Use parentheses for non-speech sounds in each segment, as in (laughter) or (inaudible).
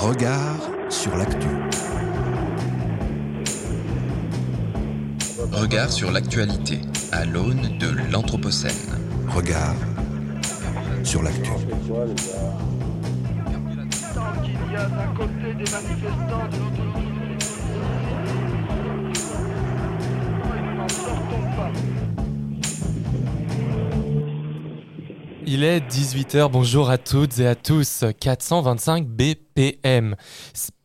Regard sur l'actu. Regard sur l'actualité à l'aune de l'Anthropocène. Regard sur l'actu. Tant qu'il y a d'un côté des manifestants, de l'autre Il est 18h, bonjour à toutes et à tous. 425 BPM.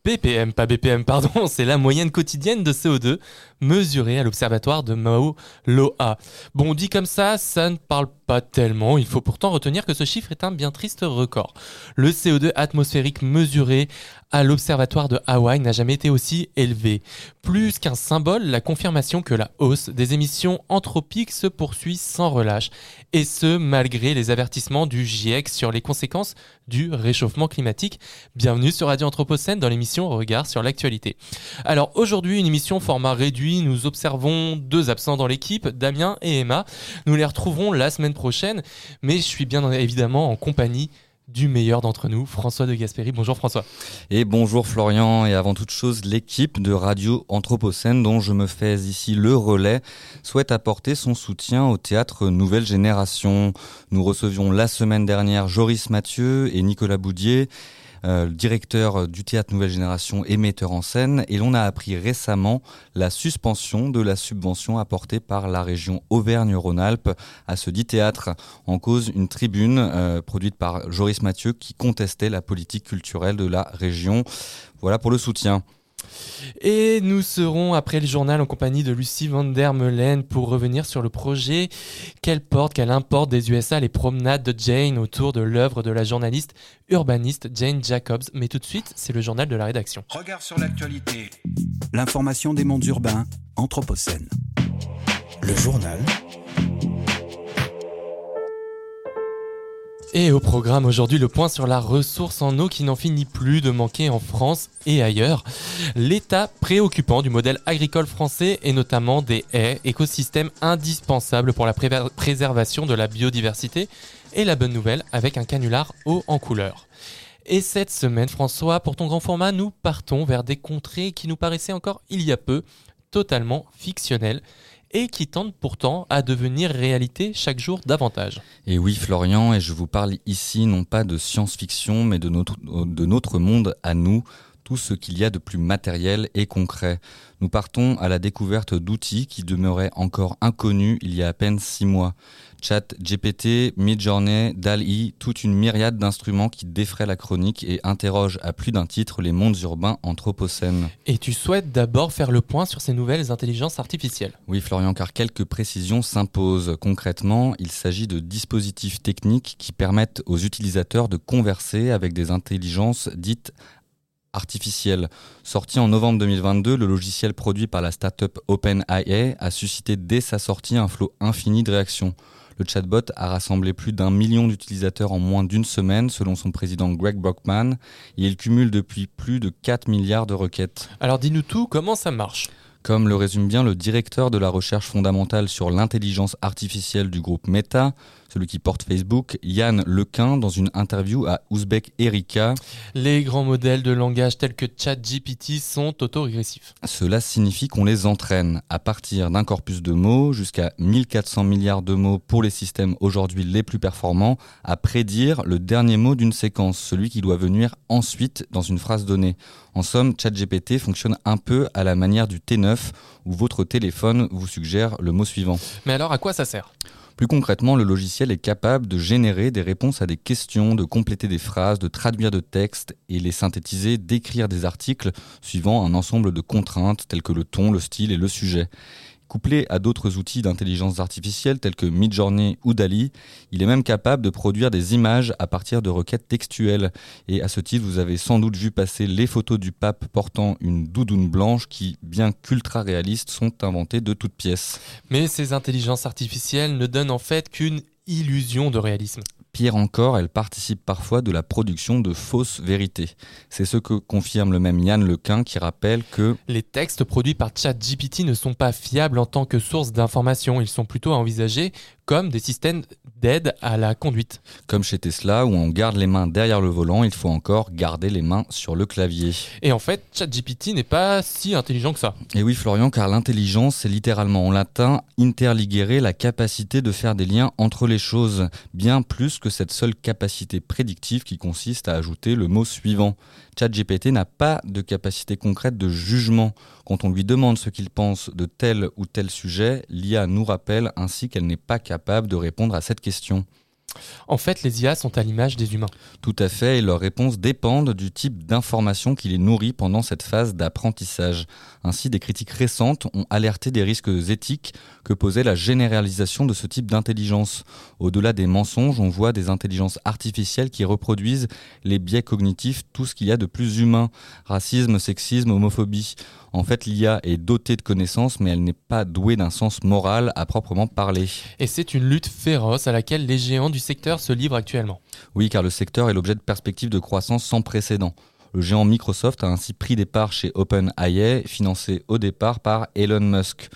BPM, pas BPM, pardon, (laughs) c'est la moyenne quotidienne de CO2 mesurée à l'observatoire de Mao Loa. Bon, dit comme ça, ça ne parle pas tellement. Il faut pourtant retenir que ce chiffre est un bien triste record. Le CO2 atmosphérique mesuré à l'observatoire de Hawaï n'a jamais été aussi élevé. Plus qu'un symbole, la confirmation que la hausse des émissions anthropiques se poursuit sans relâche. Et ce, malgré les avertissements du GIEC sur les conséquences du réchauffement climatique. Bienvenue sur Radio Anthropocène dans l'émission Regard sur l'actualité. Alors aujourd'hui, une émission format réduit. Nous observons deux absents dans l'équipe, Damien et Emma. Nous les retrouverons la semaine prochaine, mais je suis bien évidemment en compagnie du meilleur d'entre nous, François de Gasperi. Bonjour François. Et bonjour Florian, et avant toute chose, l'équipe de Radio Anthropocène, dont je me fais ici le relais, souhaite apporter son soutien au théâtre Nouvelle Génération. Nous recevions la semaine dernière Joris Mathieu et Nicolas Boudier. Euh, directeur du théâtre Nouvelle Génération et metteur en scène. Et l'on a appris récemment la suspension de la subvention apportée par la région Auvergne-Rhône-Alpes à ce dit théâtre. En cause, une tribune euh, produite par Joris Mathieu qui contestait la politique culturelle de la région. Voilà pour le soutien. Et nous serons après le journal en compagnie de Lucie van der Meulen pour revenir sur le projet qu'elle porte, qu'elle importe des USA les promenades de Jane autour de l'œuvre de la journaliste urbaniste Jane Jacobs. Mais tout de suite, c'est le journal de la rédaction. Regard sur l'actualité. L'information des mondes urbains, Anthropocène. Le journal Et au programme aujourd'hui, le point sur la ressource en eau qui n'en finit plus de manquer en France et ailleurs. L'état préoccupant du modèle agricole français et notamment des haies, écosystème indispensable pour la pré- préservation de la biodiversité. Et la bonne nouvelle avec un canular eau en couleur. Et cette semaine, François, pour ton grand format, nous partons vers des contrées qui nous paraissaient encore il y a peu totalement fictionnelles et qui tendent pourtant à devenir réalité chaque jour davantage. Et oui, Florian, et je vous parle ici non pas de science-fiction, mais de notre, de notre monde à nous, tout ce qu'il y a de plus matériel et concret. Nous partons à la découverte d'outils qui demeuraient encore inconnus il y a à peine six mois. Chat GPT, Midjourney, DALI, toute une myriade d'instruments qui défraient la chronique et interrogent à plus d'un titre les mondes urbains anthropocènes. Et tu souhaites d'abord faire le point sur ces nouvelles intelligences artificielles. Oui, Florian, car quelques précisions s'imposent. Concrètement, il s'agit de dispositifs techniques qui permettent aux utilisateurs de converser avec des intelligences dites artificielles. Sorti en novembre 2022, le logiciel produit par la startup OpenAI a suscité dès sa sortie un flot infini de réactions. Le chatbot a rassemblé plus d'un million d'utilisateurs en moins d'une semaine, selon son président Greg Brockman, et il cumule depuis plus de 4 milliards de requêtes. Alors dis-nous tout, comment ça marche? Comme le résume bien le directeur de la recherche fondamentale sur l'intelligence artificielle du groupe Meta, celui qui porte Facebook, Yann Lequin, dans une interview à Ouzbek Erika. Les grands modèles de langage tels que ChatGPT sont autorégressifs. Cela signifie qu'on les entraîne à partir d'un corpus de mots jusqu'à 1400 milliards de mots pour les systèmes aujourd'hui les plus performants à prédire le dernier mot d'une séquence, celui qui doit venir ensuite dans une phrase donnée. En somme, ChatGPT fonctionne un peu à la manière du T9 où votre téléphone vous suggère le mot suivant. Mais alors à quoi ça sert? Plus concrètement, le logiciel est capable de générer des réponses à des questions, de compléter des phrases, de traduire de textes et les synthétiser, d'écrire des articles suivant un ensemble de contraintes telles que le ton, le style et le sujet. Couplé à d'autres outils d'intelligence artificielle tels que Midjourney ou Dali, il est même capable de produire des images à partir de requêtes textuelles. Et à ce titre, vous avez sans doute vu passer les photos du pape portant une doudoune blanche qui, bien qu'ultra réalistes, sont inventées de toutes pièces. Mais ces intelligences artificielles ne donnent en fait qu'une illusion de réalisme. Pire encore, elle participe parfois de la production de fausses vérités. C'est ce que confirme le même Yann Lequin qui rappelle que Les textes produits par ChatGPT ne sont pas fiables en tant que source d'information, ils sont plutôt à envisager comme des systèmes d'aide à la conduite. Comme chez Tesla, où on garde les mains derrière le volant, il faut encore garder les mains sur le clavier. Et en fait, ChatGPT n'est pas si intelligent que ça. Et oui, Florian, car l'intelligence, c'est littéralement en latin interligere, la capacité de faire des liens entre les choses, bien plus que cette seule capacité prédictive qui consiste à ajouter le mot suivant. ChatGPT n'a pas de capacité concrète de jugement. Quand on lui demande ce qu'il pense de tel ou tel sujet, l'IA nous rappelle ainsi qu'elle n'est pas capable de répondre à cette question. En fait, les IA sont à l'image des humains. Tout à fait, et leurs réponses dépendent du type d'information qui les nourrit pendant cette phase d'apprentissage. Ainsi, des critiques récentes ont alerté des risques éthiques que posait la généralisation de ce type d'intelligence. Au-delà des mensonges, on voit des intelligences artificielles qui reproduisent les biais cognitifs, tout ce qu'il y a de plus humain. Racisme, sexisme, homophobie. En fait, l'IA est dotée de connaissances, mais elle n'est pas douée d'un sens moral à proprement parler. Et c'est une lutte féroce à laquelle les géants du secteur se livrent actuellement. Oui, car le secteur est l'objet de perspectives de croissance sans précédent. Le géant Microsoft a ainsi pris des parts chez OpenAI, financé au départ par Elon Musk.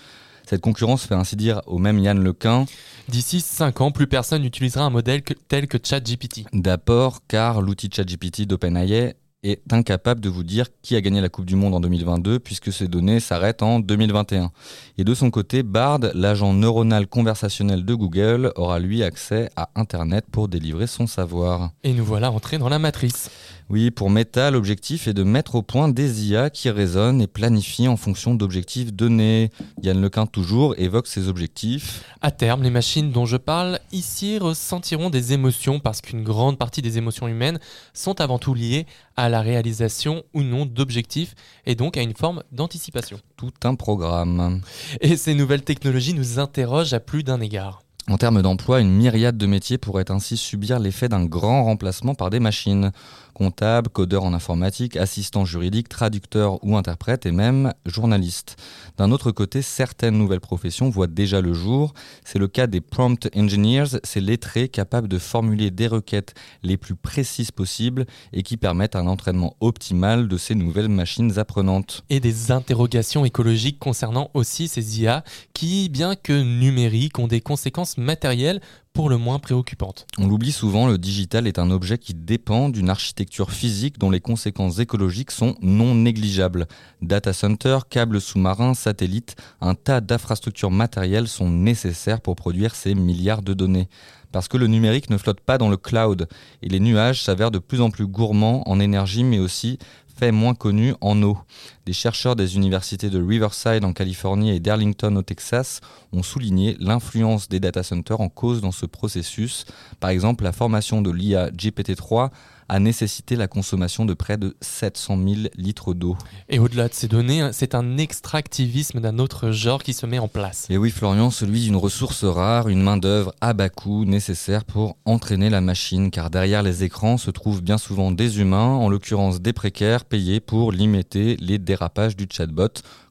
Cette concurrence fait ainsi dire au même Yann Lequin. D'ici 5 ans, plus personne n'utilisera un modèle tel que ChatGPT. D'abord, car l'outil ChatGPT d'OpenAI est incapable de vous dire qui a gagné la Coupe du Monde en 2022 puisque ces données s'arrêtent en 2021. Et de son côté, Bard, l'agent neuronal conversationnel de Google, aura lui accès à Internet pour délivrer son savoir. Et nous voilà entrés dans la matrice. Oui, pour Meta, l'objectif est de mettre au point des IA qui raisonnent et planifient en fonction d'objectifs donnés. Yann Lequin toujours évoque ces objectifs. À terme, les machines dont je parle ici ressentiront des émotions parce qu'une grande partie des émotions humaines sont avant tout liées à la réalisation ou non d'objectifs et donc à une forme d'anticipation. Tout un programme. Et ces nouvelles technologies nous interrogent à plus d'un égard. En termes d'emploi, une myriade de métiers pourrait ainsi subir l'effet d'un grand remplacement par des machines. Comptable, codeur en informatique, assistant juridique, traducteur ou interprète et même journaliste. D'un autre côté, certaines nouvelles professions voient déjà le jour. C'est le cas des prompt engineers, ces lettrés capables de formuler des requêtes les plus précises possibles et qui permettent un entraînement optimal de ces nouvelles machines apprenantes. Et des interrogations écologiques concernant aussi ces IA qui, bien que numériques, ont des conséquences matérielles le moins préoccupante. On l'oublie souvent, le digital est un objet qui dépend d'une architecture physique dont les conséquences écologiques sont non négligeables. Data center, câbles sous-marins, satellites, un tas d'infrastructures matérielles sont nécessaires pour produire ces milliards de données. Parce que le numérique ne flotte pas dans le cloud et les nuages s'avèrent de plus en plus gourmands en énergie mais aussi moins connu en eau. Des chercheurs des universités de Riverside en Californie et d'Arlington au Texas ont souligné l'influence des data centers en cause dans ce processus. Par exemple, la formation de l'IA GPT-3 a nécessité la consommation de près de 700 000 litres d'eau. Et au-delà de ces données, c'est un extractivisme d'un autre genre qui se met en place. Et oui, Florian, celui d'une ressource rare, une main-d'œuvre à bas coût nécessaire pour entraîner la machine, car derrière les écrans se trouvent bien souvent des humains, en l'occurrence des précaires, payés pour limiter les dérapages du chatbot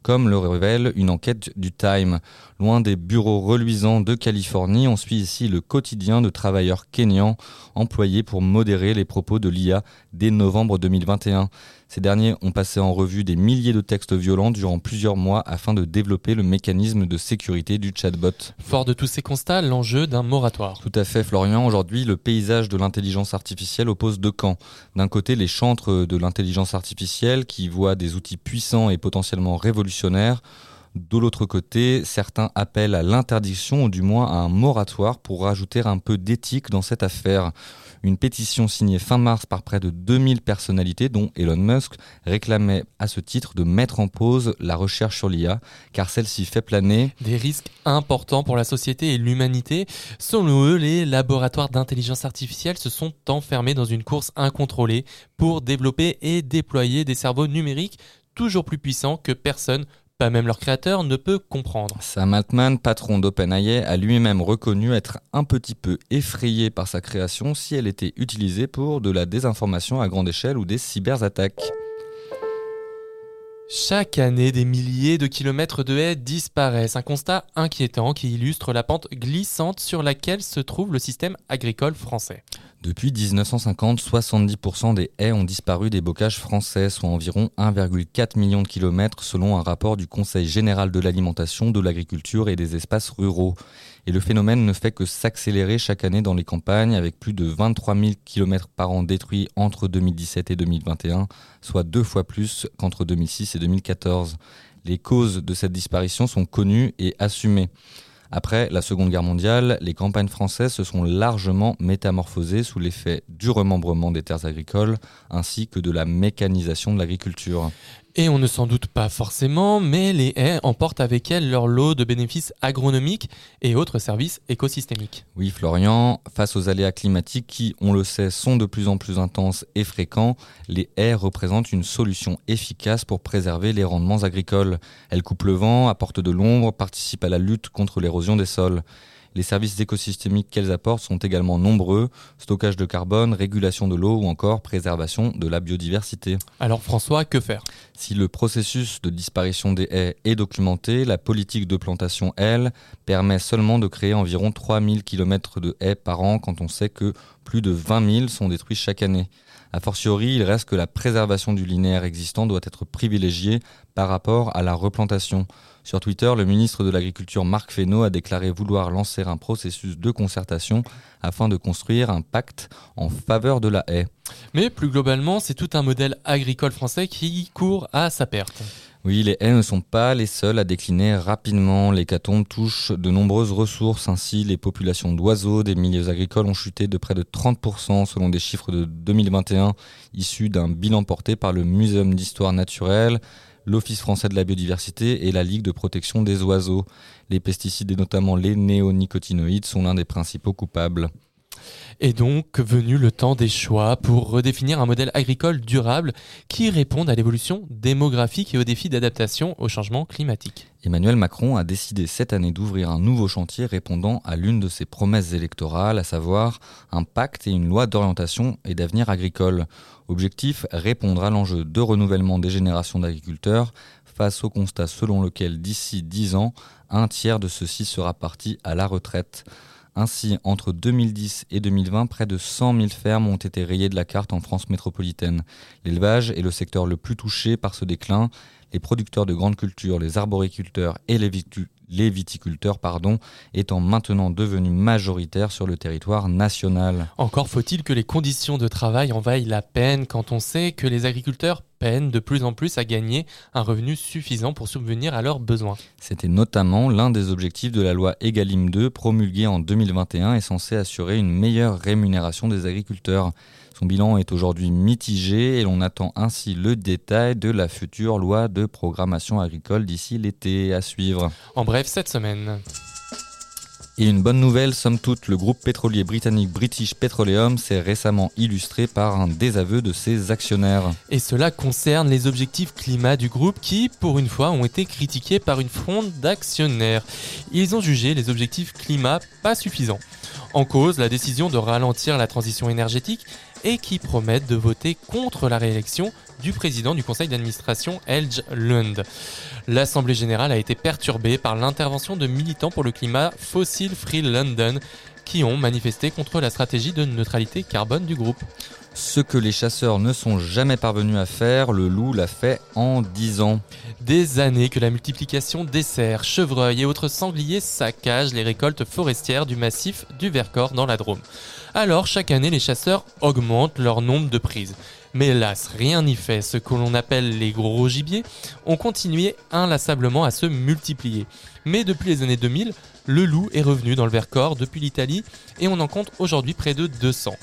comme le révèle une enquête du Time. Loin des bureaux reluisants de Californie, on suit ici le quotidien de travailleurs kényans employés pour modérer les propos de l'IA dès novembre 2021. Ces derniers ont passé en revue des milliers de textes violents durant plusieurs mois afin de développer le mécanisme de sécurité du chatbot. Fort de tous ces constats, l'enjeu d'un moratoire. Tout à fait, Florian. Aujourd'hui, le paysage de l'intelligence artificielle oppose deux camps. D'un côté, les chantres de l'intelligence artificielle qui voient des outils puissants et potentiellement révolutionnaires de l'autre côté, certains appellent à l'interdiction ou du moins à un moratoire pour rajouter un peu d'éthique dans cette affaire. Une pétition signée fin mars par près de 2000 personnalités, dont Elon Musk, réclamait à ce titre de mettre en pause la recherche sur l'IA, car celle-ci fait planer des risques importants pour la société et l'humanité. Selon eux, les laboratoires d'intelligence artificielle se sont enfermés dans une course incontrôlée pour développer et déployer des cerveaux numériques toujours plus puissants que personne pas même leur créateur ne peut comprendre. Sam Altman, patron d'OpenAI, a lui-même reconnu être un petit peu effrayé par sa création si elle était utilisée pour de la désinformation à grande échelle ou des cyberattaques. Chaque année, des milliers de kilomètres de haies disparaissent. Un constat inquiétant qui illustre la pente glissante sur laquelle se trouve le système agricole français. Depuis 1950, 70% des haies ont disparu des bocages français, soit environ 1,4 million de kilomètres selon un rapport du Conseil général de l'alimentation, de l'agriculture et des espaces ruraux. Et le phénomène ne fait que s'accélérer chaque année dans les campagnes, avec plus de 23 000 km par an détruits entre 2017 et 2021, soit deux fois plus qu'entre 2006 et 2014. Les causes de cette disparition sont connues et assumées. Après la Seconde Guerre mondiale, les campagnes françaises se sont largement métamorphosées sous l'effet du remembrement des terres agricoles ainsi que de la mécanisation de l'agriculture. Et on ne s'en doute pas forcément, mais les haies emportent avec elles leur lot de bénéfices agronomiques et autres services écosystémiques. Oui, Florian, face aux aléas climatiques qui, on le sait, sont de plus en plus intenses et fréquents, les haies représentent une solution efficace pour préserver les rendements agricoles. Elles coupent le vent, apportent de l'ombre, participent à la lutte contre l'érosion des sols. Les services écosystémiques qu'elles apportent sont également nombreux, stockage de carbone, régulation de l'eau ou encore préservation de la biodiversité. Alors François, que faire? Si le processus de disparition des haies est documenté, la politique de plantation, elle, permet seulement de créer environ 3000 km de haies par an quand on sait que plus de 20 000 sont détruits chaque année. A fortiori, il reste que la préservation du linéaire existant doit être privilégiée par rapport à la replantation. Sur Twitter, le ministre de l'Agriculture Marc Fesneau a déclaré vouloir lancer un processus de concertation afin de construire un pacte en faveur de la haie. Mais plus globalement, c'est tout un modèle agricole français qui court à sa perte. Oui, les haies ne sont pas les seules à décliner rapidement. L'hécatombe touche de nombreuses ressources. Ainsi, les populations d'oiseaux des milieux agricoles ont chuté de près de 30% selon des chiffres de 2021 issus d'un bilan porté par le Muséum d'histoire naturelle, l'Office français de la biodiversité et la Ligue de protection des oiseaux. Les pesticides et notamment les néonicotinoïdes sont l'un des principaux coupables. Est donc venu le temps des choix pour redéfinir un modèle agricole durable qui réponde à l'évolution démographique et aux défis d'adaptation au changement climatique. Emmanuel Macron a décidé cette année d'ouvrir un nouveau chantier répondant à l'une de ses promesses électorales, à savoir un pacte et une loi d'orientation et d'avenir agricole. Objectif, répondre à l'enjeu de renouvellement des générations d'agriculteurs face au constat selon lequel d'ici 10 ans, un tiers de ceux-ci sera parti à la retraite. Ainsi, entre 2010 et 2020, près de 100 000 fermes ont été rayées de la carte en France métropolitaine. L'élevage est le secteur le plus touché par ce déclin. Les producteurs de grandes cultures, les arboriculteurs et les, viticulteurs pardon, étant maintenant devenus majoritaires sur le territoire national. Encore faut-il que les conditions de travail en vaillent la peine quand on sait que les agriculteurs peinent de plus en plus à gagner un revenu suffisant pour subvenir à leurs besoins. C'était notamment l'un des objectifs de la loi Egalim 2 promulguée en 2021 et censée assurer une meilleure rémunération des agriculteurs. Son bilan est aujourd'hui mitigé et l'on attend ainsi le détail de la future loi de programmation agricole d'ici l'été à suivre. En bref, cette semaine. Et une bonne nouvelle, somme toute, le groupe pétrolier britannique British Petroleum s'est récemment illustré par un désaveu de ses actionnaires. Et cela concerne les objectifs climat du groupe qui, pour une fois, ont été critiqués par une fronde d'actionnaires. Ils ont jugé les objectifs climat pas suffisants. En cause, la décision de ralentir la transition énergétique et qui promettent de voter contre la réélection du président du conseil d'administration Elge Lund. L'Assemblée générale a été perturbée par l'intervention de militants pour le climat Fossil Free London qui ont manifesté contre la stratégie de neutralité carbone du groupe. Ce que les chasseurs ne sont jamais parvenus à faire, le loup l'a fait en 10 ans. Des années que la multiplication des cerfs, chevreuils et autres sangliers saccagent les récoltes forestières du massif du Vercors dans la Drôme. Alors chaque année les chasseurs augmentent leur nombre de prises. Mais hélas, rien n'y fait. Ce que l'on appelle les gros gibiers ont continué inlassablement à se multiplier. Mais depuis les années 2000, le loup est revenu dans le Vercors depuis l'Italie et on en compte aujourd'hui près de 200.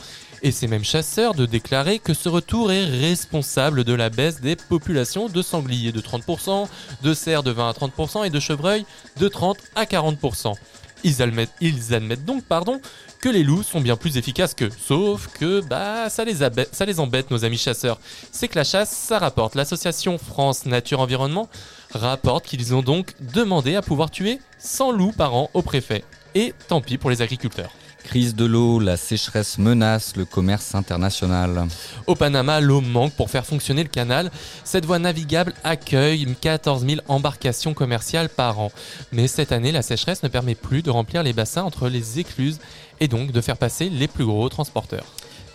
Et ces mêmes chasseurs de déclarer que ce retour est responsable de la baisse des populations de sangliers de 30%, de cerfs de 20 à 30% et de chevreuils de 30 à 40%. Ils admettent, donc pardon, que les loups sont bien plus efficaces qu'eux. Sauf que bah ça les, ça les embête nos amis chasseurs. C'est que la chasse, ça rapporte. L'association France Nature Environnement rapporte qu'ils ont donc demandé à pouvoir tuer 100 loups par an au préfet. Et tant pis pour les agriculteurs. Crise de l'eau, la sécheresse menace le commerce international. Au Panama, l'eau manque pour faire fonctionner le canal. Cette voie navigable accueille 14 000 embarcations commerciales par an. Mais cette année, la sécheresse ne permet plus de remplir les bassins entre les écluses et donc de faire passer les plus gros transporteurs.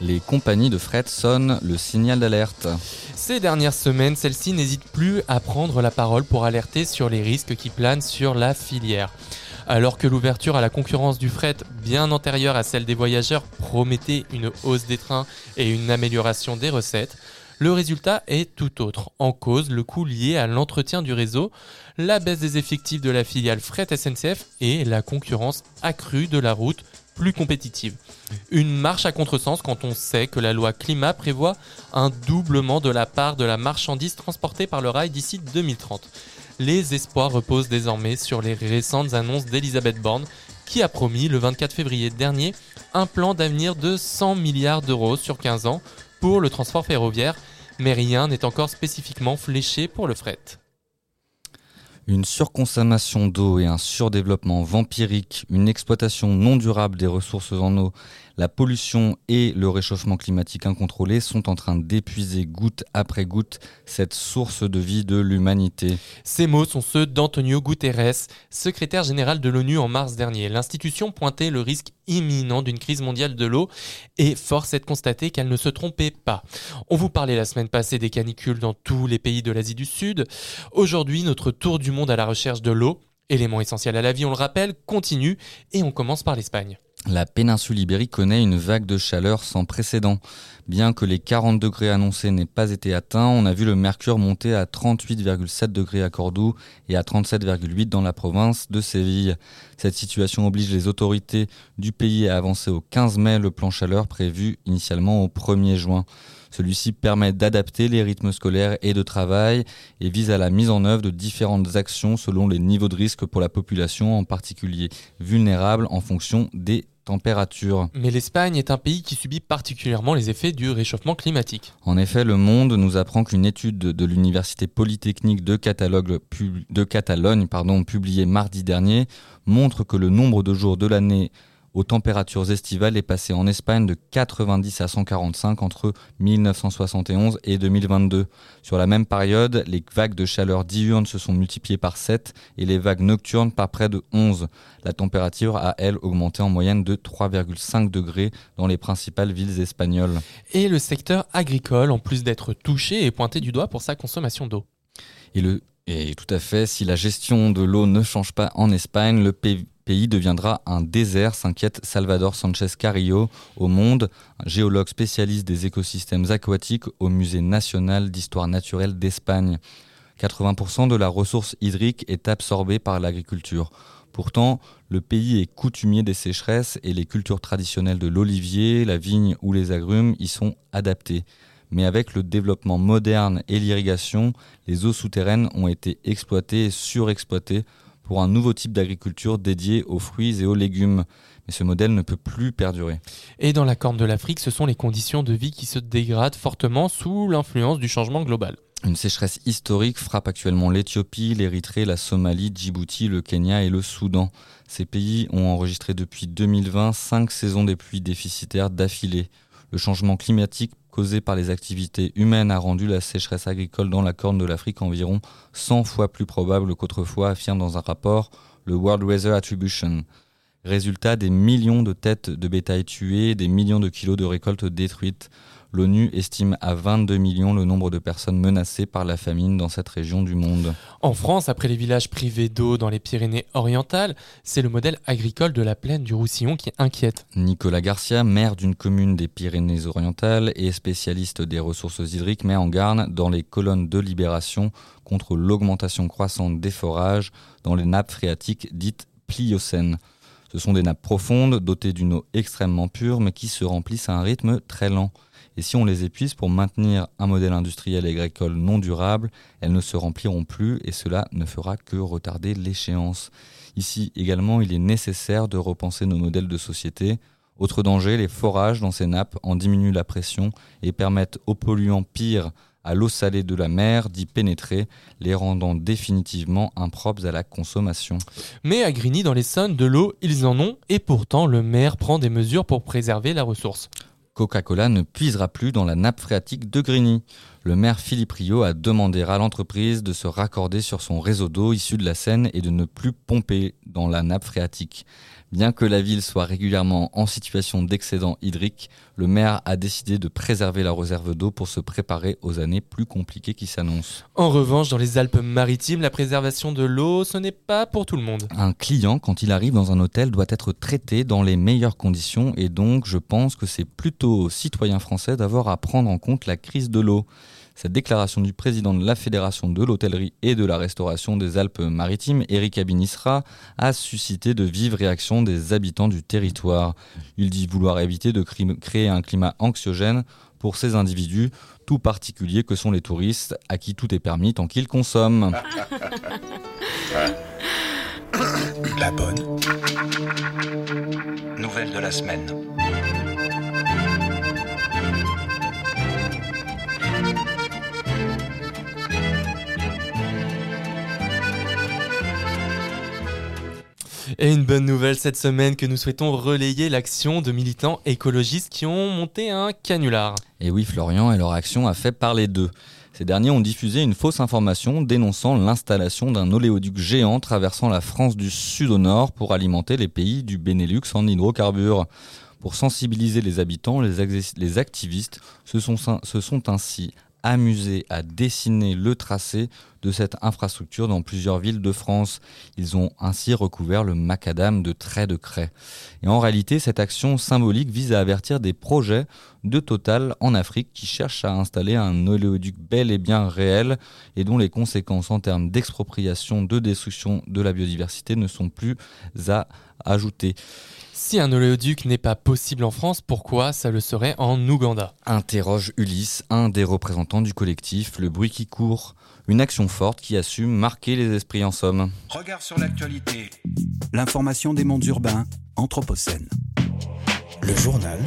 Les compagnies de fret sonnent le signal d'alerte. Ces dernières semaines, celles-ci n'hésitent plus à prendre la parole pour alerter sur les risques qui planent sur la filière. Alors que l'ouverture à la concurrence du fret, bien antérieure à celle des voyageurs, promettait une hausse des trains et une amélioration des recettes, le résultat est tout autre. En cause, le coût lié à l'entretien du réseau, la baisse des effectifs de la filiale Fret SNCF et la concurrence accrue de la route plus compétitive. Une marche à contresens quand on sait que la loi climat prévoit un doublement de la part de la marchandise transportée par le rail d'ici 2030. Les espoirs reposent désormais sur les récentes annonces d'Elisabeth Borne qui a promis le 24 février dernier un plan d'avenir de 100 milliards d'euros sur 15 ans pour le transport ferroviaire, mais rien n'est encore spécifiquement fléché pour le fret. Une surconsommation d'eau et un surdéveloppement vampirique, une exploitation non durable des ressources en eau, la pollution et le réchauffement climatique incontrôlé sont en train d'épuiser goutte après goutte cette source de vie de l'humanité. Ces mots sont ceux d'Antonio Guterres, secrétaire général de l'ONU en mars dernier. L'institution pointait le risque imminent d'une crise mondiale de l'eau et force est de constater qu'elle ne se trompait pas. On vous parlait la semaine passée des canicules dans tous les pays de l'Asie du Sud. Aujourd'hui, notre tour du monde à la recherche de l'eau, élément essentiel à la vie, on le rappelle, continue et on commence par l'Espagne. La péninsule ibérique connaît une vague de chaleur sans précédent. Bien que les 40 degrés annoncés n'aient pas été atteints, on a vu le mercure monter à 38,7 degrés à Cordoue et à 37,8 dans la province de Séville. Cette situation oblige les autorités du pays à avancer au 15 mai le plan chaleur prévu initialement au 1er juin. Celui-ci permet d'adapter les rythmes scolaires et de travail et vise à la mise en œuvre de différentes actions selon les niveaux de risque pour la population, en particulier vulnérable en fonction des Mais l'Espagne est un pays qui subit particulièrement les effets du réchauffement climatique. En effet, Le Monde nous apprend qu'une étude de l'Université Polytechnique de, de Catalogne pardon, publiée mardi dernier montre que le nombre de jours de l'année aux températures estivales est passé en Espagne de 90 à 145 entre 1971 et 2022. Sur la même période, les vagues de chaleur diurne se sont multipliées par 7 et les vagues nocturnes par près de 11. La température a, elle, augmenté en moyenne de 3,5 degrés dans les principales villes espagnoles. Et le secteur agricole, en plus d'être touché, est pointé du doigt pour sa consommation d'eau. Et le et tout à fait, si la gestion de l'eau ne change pas en Espagne, le pays deviendra un désert, s'inquiète Salvador Sanchez Carrillo au Monde, un géologue spécialiste des écosystèmes aquatiques au Musée national d'histoire naturelle d'Espagne. 80% de la ressource hydrique est absorbée par l'agriculture. Pourtant, le pays est coutumier des sécheresses et les cultures traditionnelles de l'olivier, la vigne ou les agrumes y sont adaptées mais avec le développement moderne et l'irrigation, les eaux souterraines ont été exploitées et surexploitées pour un nouveau type d'agriculture dédié aux fruits et aux légumes. Mais ce modèle ne peut plus perdurer. Et dans la Corne de l'Afrique, ce sont les conditions de vie qui se dégradent fortement sous l'influence du changement global. Une sécheresse historique frappe actuellement l'Éthiopie, l'Érythrée, la Somalie, Djibouti, le Kenya et le Soudan. Ces pays ont enregistré depuis 2020 cinq saisons des pluies déficitaires d'affilée. Le changement climatique causé par les activités humaines a rendu la sécheresse agricole dans la Corne de l'Afrique environ 100 fois plus probable qu'autrefois, affirme dans un rapport le World Weather Attribution. Résultat des millions de têtes de bétail tuées, des millions de kilos de récoltes détruites, L'ONU estime à 22 millions le nombre de personnes menacées par la famine dans cette région du monde. En France, après les villages privés d'eau dans les Pyrénées orientales, c'est le modèle agricole de la plaine du Roussillon qui inquiète. Nicolas Garcia, maire d'une commune des Pyrénées orientales et spécialiste des ressources hydriques, met en garde dans les colonnes de libération contre l'augmentation croissante des forages dans les nappes phréatiques dites pliocènes. Ce sont des nappes profondes, dotées d'une eau extrêmement pure, mais qui se remplissent à un rythme très lent. Et si on les épuise pour maintenir un modèle industriel et agricole non durable, elles ne se rempliront plus et cela ne fera que retarder l'échéance. Ici également, il est nécessaire de repenser nos modèles de société. Autre danger, les forages dans ces nappes en diminuent la pression et permettent aux polluants pires à l'eau salée de la mer d'y pénétrer, les rendant définitivement impropres à la consommation. Mais à Grigny, dans les Sonnes, de l'eau, ils en ont, et pourtant le maire prend des mesures pour préserver la ressource. Coca-Cola ne puisera plus dans la nappe phréatique de Grigny. Le maire Philippe Rio a demandé à l'entreprise de se raccorder sur son réseau d'eau issu de la Seine et de ne plus pomper dans la nappe phréatique. Bien que la ville soit régulièrement en situation d'excédent hydrique, le maire a décidé de préserver la réserve d'eau pour se préparer aux années plus compliquées qui s'annoncent. En revanche, dans les Alpes-Maritimes, la préservation de l'eau, ce n'est pas pour tout le monde. Un client, quand il arrive dans un hôtel, doit être traité dans les meilleures conditions et donc je pense que c'est plutôt aux citoyens français d'avoir à prendre en compte la crise de l'eau. Cette déclaration du président de la Fédération de l'hôtellerie et de la restauration des Alpes-Maritimes, Eric Abinisra, a suscité de vives réactions des habitants du territoire. Il dit vouloir éviter de créer un climat anxiogène pour ces individus, tout particuliers que sont les touristes, à qui tout est permis tant qu'ils consomment. (laughs) La bonne. Nouvelle de la semaine. Et une bonne nouvelle cette semaine que nous souhaitons relayer l'action de militants écologistes qui ont monté un canular. Et oui, Florian et leur action a fait parler d'eux. Ces derniers ont diffusé une fausse information dénonçant l'installation d'un oléoduc géant traversant la France du sud au nord pour alimenter les pays du Benelux en hydrocarbures. Pour sensibiliser les habitants, les, activistes se sont, se sont ainsi amusés à dessiner le tracé de cette infrastructure dans plusieurs villes de France. Ils ont ainsi recouvert le macadam de traits de craie. Et en réalité, cette action symbolique vise à avertir des projets de Total en Afrique qui cherchent à installer un oléoduc bel et bien réel et dont les conséquences en termes d'expropriation, de destruction de la biodiversité ne sont plus à ajouter. Si un oléoduc n'est pas possible en France, pourquoi ça le serait en Ouganda? Interroge Ulysse, un des représentants du collectif Le Bruit qui court. Une action forte qui assume marquer les esprits en somme. Regard sur l'actualité. L'information des mondes urbains, Anthropocène. Le journal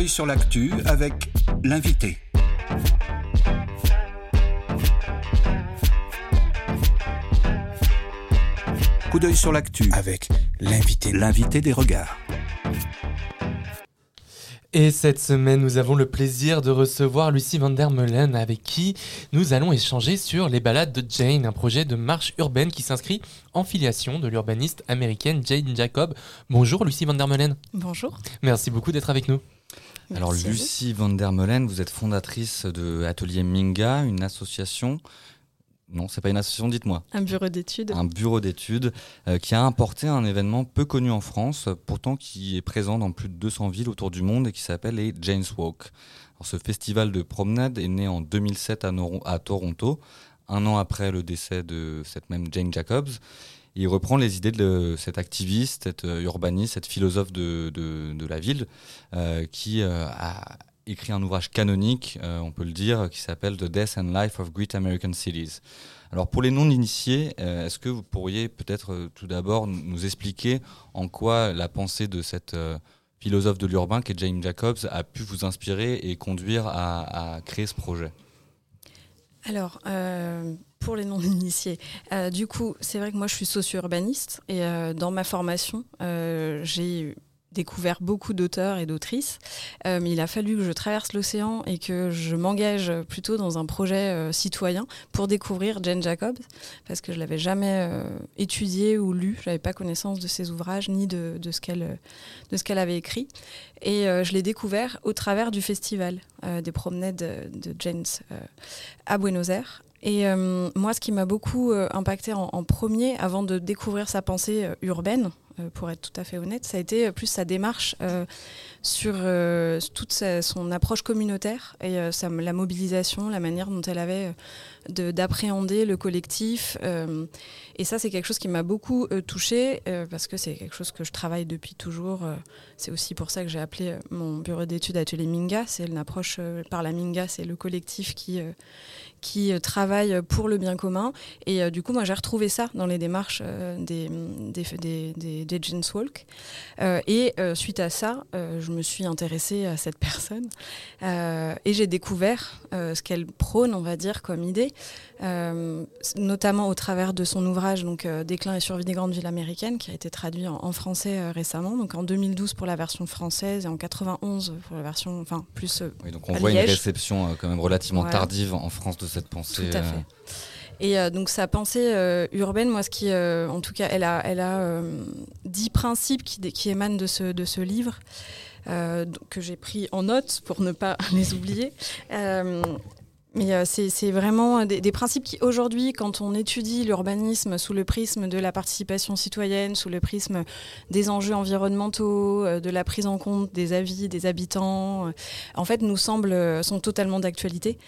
d'œil sur l'actu avec l'invité. Coup d'œil sur l'actu avec l'invité. l'invité des regards. Et cette semaine, nous avons le plaisir de recevoir Lucie van der Meulen avec qui nous allons échanger sur les balades de Jane, un projet de marche urbaine qui s'inscrit en filiation de l'urbaniste américaine Jane Jacob. Bonjour Lucie van der Meulen. Bonjour. Merci beaucoup d'être avec nous. Alors. Lucie van der Meulen, vous êtes fondatrice de Atelier Minga, une association. Non, c'est pas une association, dites-moi. Un bureau d'études. Un bureau d'études euh, qui a importé un événement peu connu en France, pourtant qui est présent dans plus de 200 villes autour du monde et qui s'appelle les Jane's Walk. Alors, ce festival de promenade est né en 2007 à, Nor- à Toronto, un an après le décès de cette même Jane Jacobs. Il reprend les idées de cet activiste, cet euh, urbaniste, cette philosophe de, de- la ville, euh, qui euh, a écrit un ouvrage canonique, on peut le dire, qui s'appelle The Death and Life of Great American Cities. Alors pour les non-initiés, est-ce que vous pourriez peut-être tout d'abord nous expliquer en quoi la pensée de cette philosophe de l'urbain qui est Jane Jacobs a pu vous inspirer et conduire à, créer ce projet? Alors, pour les non-initiés, euh, du coup, c'est vrai que moi, je suis socio-urbaniste et euh, dans ma formation, euh, j'ai découvert beaucoup d'auteurs et d'autrices, mais il a fallu que je traverse l'océan et que je m'engage plutôt dans un projet citoyen pour découvrir Jane Jacobs, parce que je l'avais jamais euh, étudié ou lu, j'avais pas connaissance de ses ouvrages ni de, ce qu'elle avait écrit, et je l'ai découvert au travers du festival des promenades de, de Jane's euh, à Buenos Aires. Et euh, moi, ce qui m'a beaucoup euh, impacté en, premier, avant de découvrir sa pensée euh, urbaine, euh, pour être tout à fait honnête, ça a été plus sa démarche sur toute son approche communautaire et la mobilisation, la manière dont elle avait de- d'appréhender le collectif. et ça, c'est quelque chose qui m'a beaucoup touchée parce que c'est quelque chose que je travaille depuis toujours. c'est aussi pour ça que j'ai appelé mon bureau d'études Atelier Minga. C'est une approche par la Minga, c'est le collectif qui qui euh, travaille pour le bien commun. Et euh, du coup, moi, j'ai retrouvé ça dans les démarches euh, des, des, des, des, des Jane's Walk. Euh, et euh, suite à ça, euh, je me suis intéressée à cette (laughs) personne euh, et j'ai découvert euh, ce qu'elle prône, on va dire, comme idée, euh, notamment au travers de son ouvrage donc euh, Déclin et survie des grandes villes américaines, qui a été traduit en, en français euh, récemment, donc en 2012 pour la version française et en 91 pour la version, enfin plus Oui, donc on voit une réception quand même relativement tardive en France de cette pensée. Tout à fait. Et euh, donc sa pensée euh, urbaine, moi, ce qui, euh, en tout cas, elle a, elle a dix principes qui, qui émanent de ce, de ce livre. que j'ai pris en note pour ne pas (laughs) les oublier. Mais euh, c'est vraiment des, principes qui, aujourd'hui, quand on étudie l'urbanisme sous le prisme de la participation citoyenne, sous le prisme des enjeux environnementaux, euh, de la prise en compte des avis des habitants, euh, en fait, nous semblent, sont totalement d'actualité.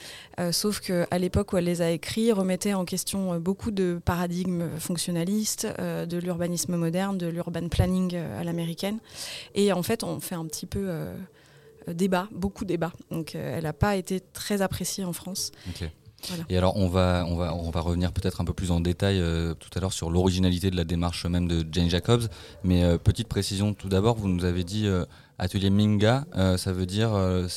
Sauf qu'à l'époque où elle les a écrits, remettait en question beaucoup de paradigmes fonctionnalistes, de l'urbanisme moderne, de l'urban planning à l'américaine. Et en fait, on fait un petit peu débat, beaucoup débat. Donc euh, elle n'a pas été très appréciée en France. Voilà. Et alors on va, on va, on va revenir peut-être un peu plus en détail euh, tout à l'heure sur l'originalité de la démarche même de Jane Jacobs. Mais euh, petite précision tout d'abord, vous nous avez dit euh, atelier Minga, euh, ça veut dire euh,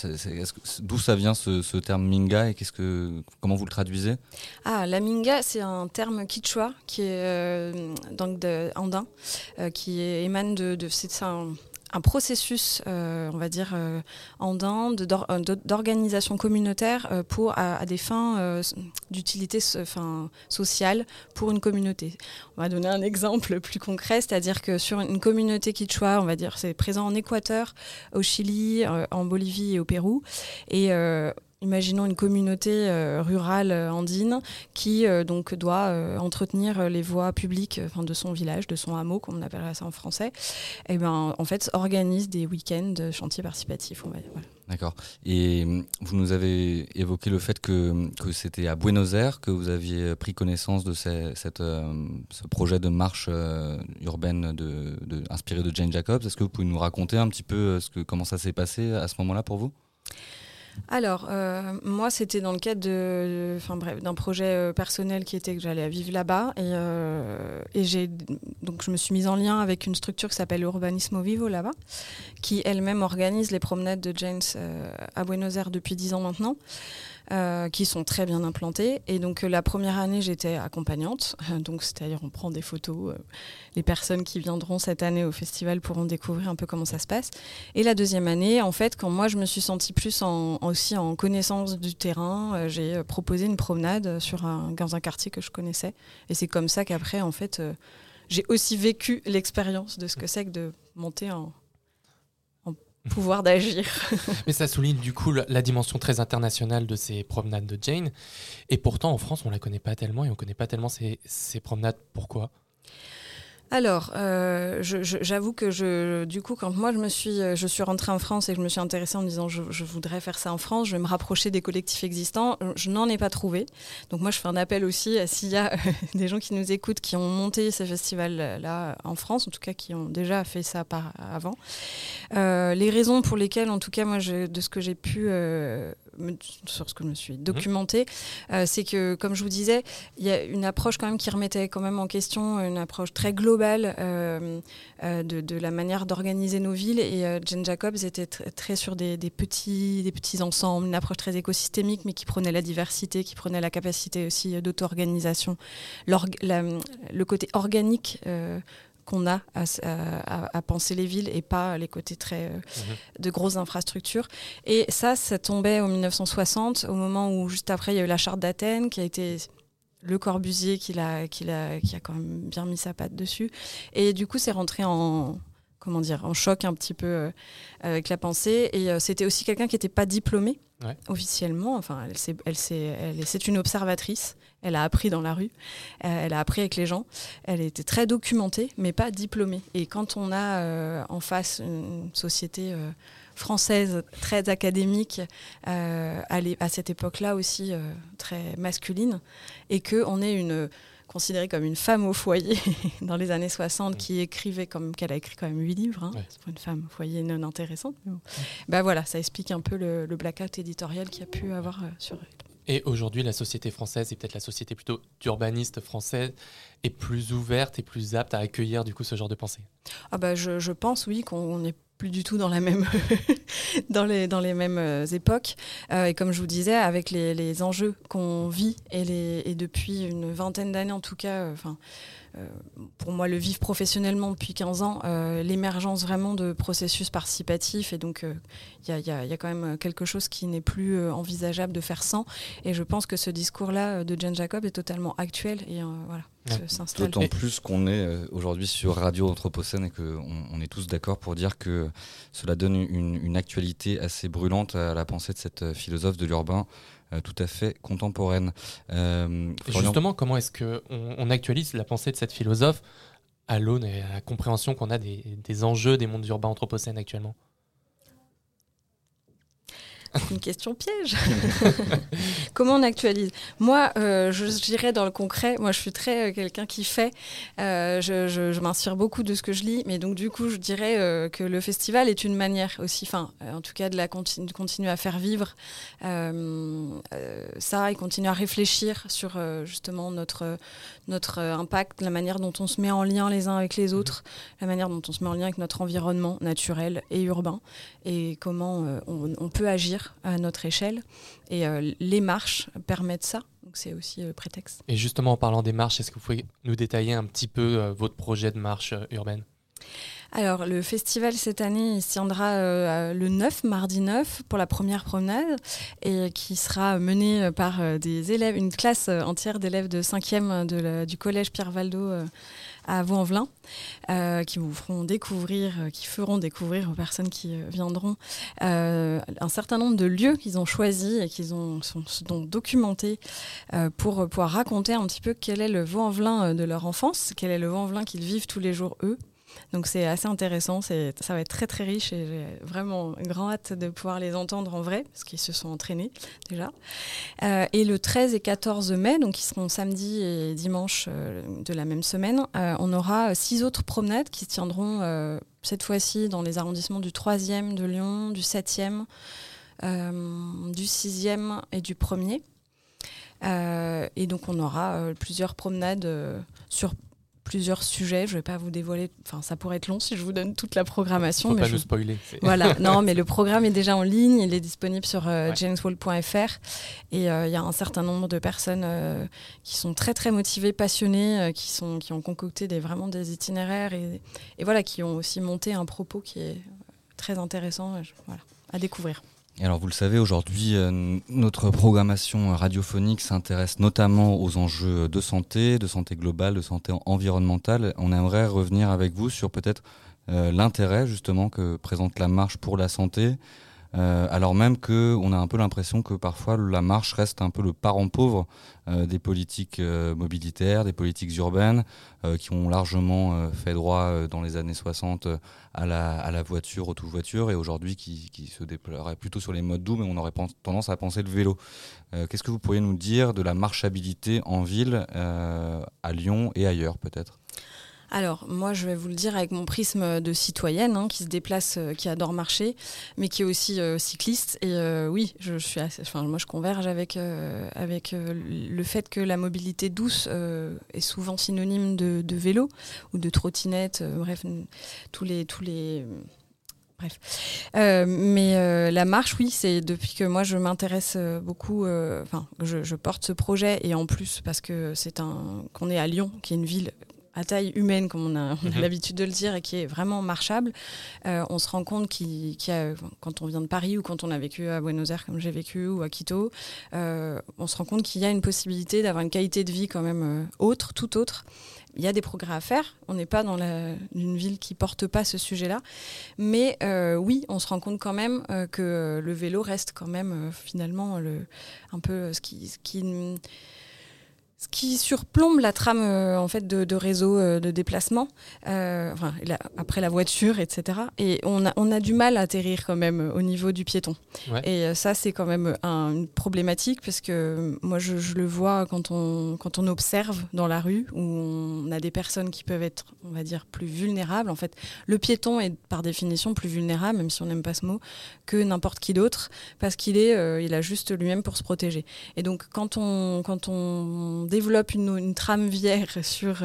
d'où ça vient ce, ce terme Minga et qu'est-ce que, comment vous le traduisez? Ah, la minga, c'est un terme quichua qui est euh, donc de, andin, euh, qui émane de, de c'est un, un processus, euh, on va dire, euh, andin euh, d'organisation communautaire euh, pour à, à des fins d'utilité enfin, sociale pour une communauté. On va donner un exemple (laughs) plus concret, c'est-à-dire que sur une communauté quichua, on va dire, c'est présent en Équateur, au Chili, en Bolivie et au Pérou, et Imaginons une communauté euh, rurale euh, andine qui euh, donc doit entretenir les voies publiques de son village, de son hameau, comme on appellerait ça en français. Et ben en fait organise des week-ends de chantiers participatifs. D'accord. Et vous nous avez évoqué le fait que, que c'était à Buenos Aires que vous aviez pris connaissance de ce projet de marche urbaine inspiré de Jane Jacobs. Est-ce que vous pouvez nous raconter un petit peu ce que, comment ça s'est passé à ce moment-là pour vous? Alors, euh, moi, c'était dans le cadre de, enfin bref, d'un projet euh, personnel qui était que j'allais vivre là-bas, et, euh, et j'ai donc je me suis mise en lien avec une structure qui s'appelle Urbanismo Vivo là-bas, qui elle-même organise les promenades de James à Buenos Aires depuis dix ans maintenant. Euh, qui sont très bien implantées. Et donc euh, la première année, j'étais accompagnante. (laughs) Donc c'est-à-dire on prend des photos. euh, les personnes qui viendront cette année au festival pourront découvrir un peu comment ça se passe. Et la deuxième année, en fait, quand moi je me suis sentie plus aussi en connaissance du terrain, j'ai proposé une promenade sur dans un quartier que je connaissais. Et c'est comme ça qu'après, en fait, j'ai aussi vécu l'expérience de ce que c'est que de monter en pouvoir d'agir. (laughs) Mais ça souligne du coup la, dimension très internationale de ces promenades de Jane. Et pourtant, en France, on la connaît pas tellement et on connaît pas tellement ces, ces promenades. Pourquoi? Alors, euh, j'avoue que je, du coup, quand moi je me suis, euh, je suis rentrée en France et je me suis intéressée en me disant je, voudrais faire ça en France, je vais me rapprocher des collectifs existants. euh, Je n'en ai pas trouvé. Donc moi, je fais un appel aussi à s'il y a (laughs) des gens qui nous écoutent qui ont monté ces festivals-là en France, en tout cas qui ont déjà fait ça par avant. Les raisons pour lesquelles, en tout cas, moi, je- de ce que j'ai pu sur ce que je me suis documentée, euh, c'est que, comme je vous disais, il y a une approche quand même qui remettait quand même en question une approche très globale euh, euh, de, de la manière d'organiser nos villes. Et euh, Jane Jacobs était tr- très sur des, des petits, des petits ensembles, une approche très écosystémique, mais qui prenait la diversité, qui prenait la capacité aussi d'auto-organisation, le côté organique. Qu'on a à, penser les villes et pas les côtés très euh, de grosses infrastructures. Et ça, ça tombait en 1960, au moment où juste après il y a eu la charte d'Athènes qui a été le Corbusier qui, l'a, qui, l'a, qui a quand même bien mis sa patte dessus. Et du coup, c'est rentré en comment dire en choc un petit peu euh, avec la pensée. Et euh, c'était aussi quelqu'un qui n'était pas diplômé Ouais. officiellement. Enfin, elle, s'est- elle, s'est- elle est- c'est une observatrice. Elle a appris dans la rue. Euh, elle a appris avec les gens. Elle était très documentée, mais pas diplômée. Et quand on a euh, en face une société euh, française très académique, euh, à, cette époque-là aussi très masculine, et qu'on est une considérée comme une femme au foyer (laughs) dans les années 60 qui écrivait comme qu'elle a écrit quand même huit livres hein. Ouais. c'est pour une femme au foyer non intéressante mais bon. bah voilà ça explique un peu le, le blackout éditorial qu'il y a pu avoir sur elle Et aujourd'hui, la société française, et peut-être la société plutôt d'urbanistes française, est plus ouverte et plus apte à accueillir du coup ce genre de pensée. Ah bah je, pense oui qu'on n'est plus du tout dans la même (laughs) dans les dans les mêmes euh, époques Euh, et comme je vous disais avec les, les enjeux qu'on vit et les et depuis une vingtaine d'années en tout cas euh, pour moi le vivre professionnellement depuis 15 ans euh, l'émergence vraiment de processus participatifs et donc euh, il y, a, il y a- il y a quand même quelque chose qui n'est plus euh, envisageable de faire sans. Et je pense que ce discours là de Jane Jacob est totalement actuel et euh, voilà D'autant plus qu'on est euh, aujourd'hui sur Radio Anthropocène et qu'on on est tous d'accord pour dire que cela donne une, une actualité assez brûlante à la pensée de cette euh, philosophe de l'urbain euh, tout à fait contemporaine. Euh, justement, comment est-ce qu'on on actualise la pensée de cette philosophe à l'aune et à la compréhension qu'on a des enjeux des mondes urbains anthropocènes actuellement? (laughs) une question piège. (laughs) Comment on actualise? Moi, euh, je dirais dans le concret, moi je suis très euh, quelqu'un qui fait. Euh, je je- je m'inspire beaucoup de ce que je lis, mais donc du coup, je dirais que le festival est une manière aussi, enfin, en tout cas, de, la continu- de continuer à faire vivre ça et continuer à réfléchir sur justement notre, notre impact, la manière dont on se met en lien les uns avec les autres, la manière dont on se met en lien avec notre environnement naturel et urbain et comment on, on peut agir à notre échelle. Et euh, les marches permettent ça. Donc c'est aussi euh, prétexte. Et justement, en parlant des marches, est-ce que vous pouvez nous détailler un petit peu euh, votre projet de marche urbaine? Alors, le festival cette année, il se tiendra euh, le 9, mardi 9, pour la première promenade, et qui sera menée par des élèves, une classe entière d'élèves de 5e de la- du collège Pierre Valdo à Vaux-en-Velin, euh, qui vous feront découvrir, euh, qui feront découvrir aux personnes qui euh, viendront un certain nombre de lieux qu'ils ont choisis et qu'ils ont sont, sont documentés pour pouvoir raconter un petit peu quel est le Vaux-en-Velin de leur enfance, quel est le Vaux-en-Velin qu'ils vivent tous les jours eux. Donc c'est assez intéressant, ça va être très très riche et j'ai vraiment grand hâte de pouvoir les entendre en vrai, parce qu'ils se sont entraînés déjà. Euh, et le 13 et 14 mai, donc qui seront samedi et dimanche euh, de la même semaine, euh, on aura six autres promenades qui se tiendront cette fois-ci dans les arrondissements du 3e de Lyon, du 7e, du sixième et du premier. et donc on aura plusieurs promenades sur plusieurs sujets. Je ne vais pas vous dévoiler, enfin ça pourrait être long si je vous donne toute la programmation. Faut mais pas je... nous spoiler. Voilà, (laughs) non, mais le programme est déjà en ligne, il est disponible sur euh, jameswall.fr et euh, il y a un certain nombre de personnes euh, qui sont très très motivées, passionnées, euh, qui sont qui ont concocté des vraiment des itinéraires et, et voilà qui ont aussi monté un propos qui est très intéressant, voilà, à découvrir. Alors vous le savez, aujourd'hui, euh, notre programmation radiophonique s'intéresse notamment aux enjeux de santé, de santé globale, de santé environnementale. On aimerait revenir avec vous sur peut-être euh, l'intérêt justement que présente la marche pour la santé, euh, alors même qu'on a un peu l'impression que parfois la marche reste un peu le parent pauvre euh, des politiques euh, mobilitaires, des politiques urbaines, qui ont largement fait droit dans les années 60 euh, à, la, voiture, au tout-voiture, et aujourd'hui qui, qui se déploierait plutôt sur les modes doux, mais on aurait tendance à penser le vélo. Qu'est-ce que vous pourriez nous dire de la marchabilité en ville, à Lyon et ailleurs peut-être? Alors, moi, je vais vous le dire avec mon prisme de citoyenne hein, qui se déplace, euh, qui adore marcher, mais qui est aussi euh, cycliste. Et euh, oui, je, moi, je converge avec, le fait que la mobilité douce est souvent synonyme de, vélo ou de trottinette, bref, tous les. Tous les Bref. Mais la marche, oui, c'est depuis que moi je m'intéresse beaucoup, enfin, je, je porte ce projet et en plus parce que c'est un qu'on est à Lyon, qui est une ville à taille humaine, comme on a, Mhm. l'habitude de le dire, et qui est vraiment marchable, euh, on se rend compte qu'il a, quand on vient de Paris ou quand on a vécu à Buenos Aires, comme j'ai vécu, ou à Quito, euh, on se rend compte qu'il y a une possibilité d'avoir une qualité de vie quand même euh, autre, tout autre. Il y a des progrès à faire. On n'est pas dans la, une ville qui porte pas ce sujet-là, mais euh, oui, on se rend compte quand même que le vélo reste quand même finalement le, un peu ce qui, ce qui ce qui surplombe la trame euh, en fait de, de réseau euh, de déplacement, euh, enfin, et la- après la voiture, etc. Et on a, on a du mal à atterrir quand même au niveau du piéton. Ouais. Et ça, c'est quand même un- une problématique parce que moi, je, je le vois quand on, quand on observe dans la rue où on a des personnes qui peuvent être, on va dire, plus vulnérables. En fait, le piéton est par définition plus vulnérable, même si on n'aime pas ce mot, que n'importe qui d'autre parce qu'il est, il a juste lui-même pour se protéger. Et donc, quand on, quand on développe une, une trame vière sur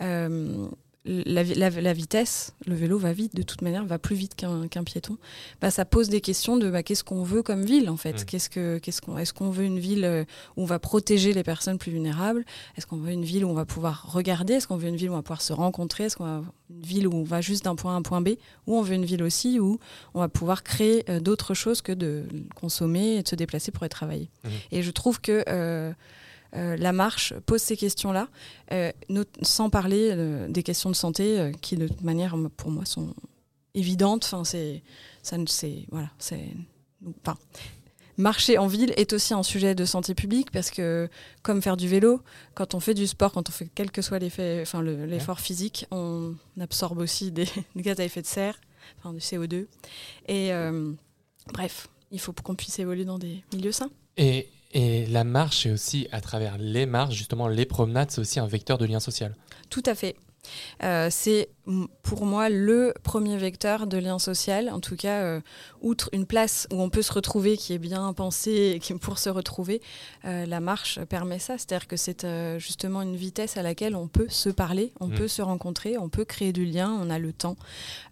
euh, la, vi- la- la vitesse, le vélo va vite, de toute manière, va plus vite qu'un piéton. Bah, ça pose des questions de bah, qu'est-ce qu'on veut comme ville, en fait? Qu'est-ce que, qu'est-ce qu'on, est-ce qu'on veut une ville euh, où on va protéger les personnes plus vulnérables? Est-ce qu'on veut une ville où on va pouvoir regarder? Est-ce qu'on veut une ville où on va pouvoir se rencontrer? Est-ce qu'on va une ville où on va juste d'un point A à un point B? Ou on veut une ville aussi où on va pouvoir créer euh, d'autres choses que de consommer et de se déplacer pour aller travailler. Et je trouve que euh, euh, la marche pose ces questions-là, euh, sans parler euh, des questions de santé euh, qui, de toute manière, pour moi, sont évidentes. Enfin, c'est, ça, ne- c'est, voilà, c'est, enfin, marcher en ville est aussi un sujet de santé publique parce que, comme faire du vélo, quand on fait du sport, quand on fait quel que soit l'effet, enfin, le- l'effort physique, on absorbe aussi des, (laughs) des gaz à effet de serre, enfin, du CO2. Et euh, bref, il faut qu'on puisse évoluer dans des milieux sains. Et, et la marche, et aussi à travers les marches, justement les promenades, c'est aussi un vecteur de lien social. Tout à fait. Euh, c'est pour moi le premier vecteur de lien social, en tout cas, euh, outre une place où on peut se retrouver, qui est bien pensée et qui, pour se retrouver, euh, la marche permet ça. C'est-à-dire que c'est euh, justement une vitesse à laquelle on peut se parler, on Mm. peut se rencontrer, on peut créer du lien, on a le temps.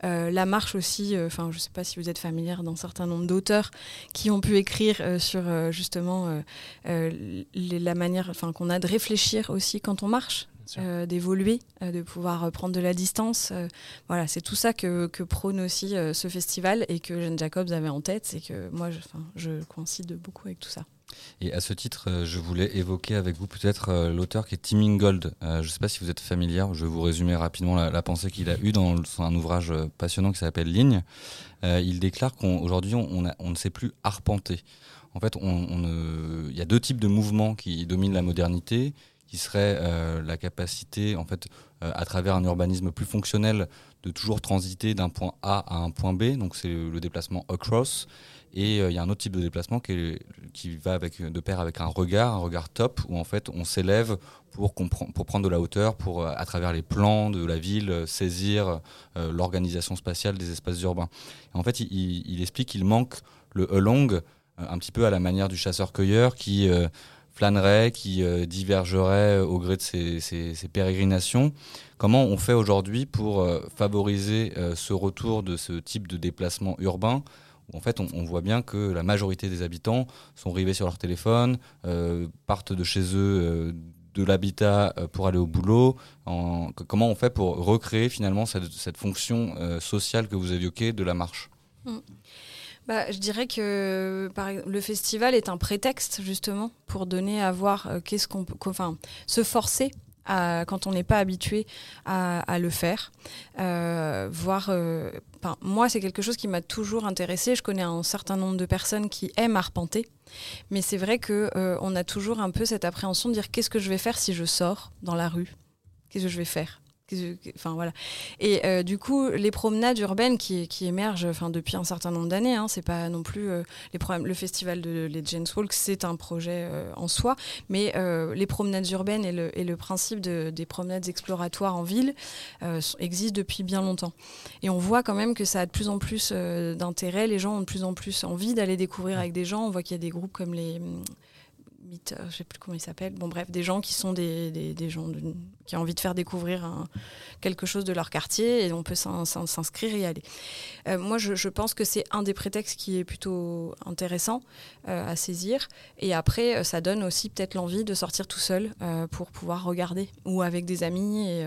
La marche aussi, enfin, je ne sais pas si vous êtes familière d'un certain nombre d'auteurs qui ont pu écrire sur justement les- la manière, qu'on a de réfléchir aussi quand on marche. Euh, d'évoluer, euh, de pouvoir euh, prendre de la distance. voilà, c'est tout ça que, que prône aussi ce festival et que Jeanne Jacobs avait en tête. C'est que moi, je, coïncide beaucoup avec tout ça. Et à ce titre, je voulais évoquer avec vous peut-être l'auteur qui est Tim Ingold. Je ne sais pas si vous êtes familière, je vais vous résumer rapidement la, la pensée qu'il a eue dans un ouvrage passionnant qui s'appelle Ligne. Il déclare qu'aujourd'hui, on, on a- on ne sait plus arpenter. En fait, on, on ne- il y a deux types de mouvements qui dominent la modernité, qui seraient euh, la capacité, en fait, euh, à travers un urbanisme plus fonctionnel, de toujours transiter d'un point A à un point B. Donc, c'est le, déplacement across. Et euh, il y a un autre type de déplacement qui, qui va avec, de pair avec un regard, un regard top, où en fait on s'élève pour, pour prendre de la hauteur, pour à travers les plans de la ville saisir l'organisation spatiale des espaces urbains. En fait, il explique qu'il manque le along un petit peu à la manière du chasseur-cueilleur qui flânerait, qui divergerait au gré de ses, pérégrinations. Comment on fait aujourd'hui pour favoriser ce retour de ce type de déplacement urbain en fait on, voit bien que la majorité des habitants sont rivés sur leur téléphone, partent de chez eux de l'habitat euh, pour aller au boulot Comment on fait pour recréer finalement cette, fonction euh, sociale que vous évoquez de la marche? Mm. Bah, je dirais que le festival est un prétexte justement pour donner à voir euh, qu'est-ce qu'on peut, enfin, se forcer quand on n'est pas habitué à, le faire. Euh, voir, moi, c'est quelque chose qui m'a toujours intéressé. Je connais un certain nombre de personnes qui aiment arpenter. Mais c'est vrai euh, on a toujours un peu cette appréhension de dire qu'est-ce que je vais faire si je sors dans la rue? Qu'est-ce que je vais faire? Enfin voilà. Et euh, du coup, les promenades urbaines qui, qui émergent, enfin depuis un certain nombre d'années, hein, c'est pas non plus euh, les problèmes. Le festival de Legends Walk, c'est un projet euh, en soi, mais les promenades urbaines et le, et le principe de, des promenades exploratoires en ville existent depuis bien longtemps. Et on voit quand même que ça a de plus en plus d'intérêt. Les gens ont de plus en plus envie d'aller découvrir avec des gens. On voit qu'il y a des groupes comme les je euh, je sais plus comment il s'appelle. Bon, bref, des gens qui sont des, gens qui ont envie de faire découvrir quelque chose de leur quartier et on peut s'inscrire et y aller. Euh, moi, je, pense que c'est un des prétextes qui est plutôt intéressant euh, à saisir. Et après, ça donne aussi peut-être l'envie de sortir tout seul pour pouvoir regarder ou avec des amis.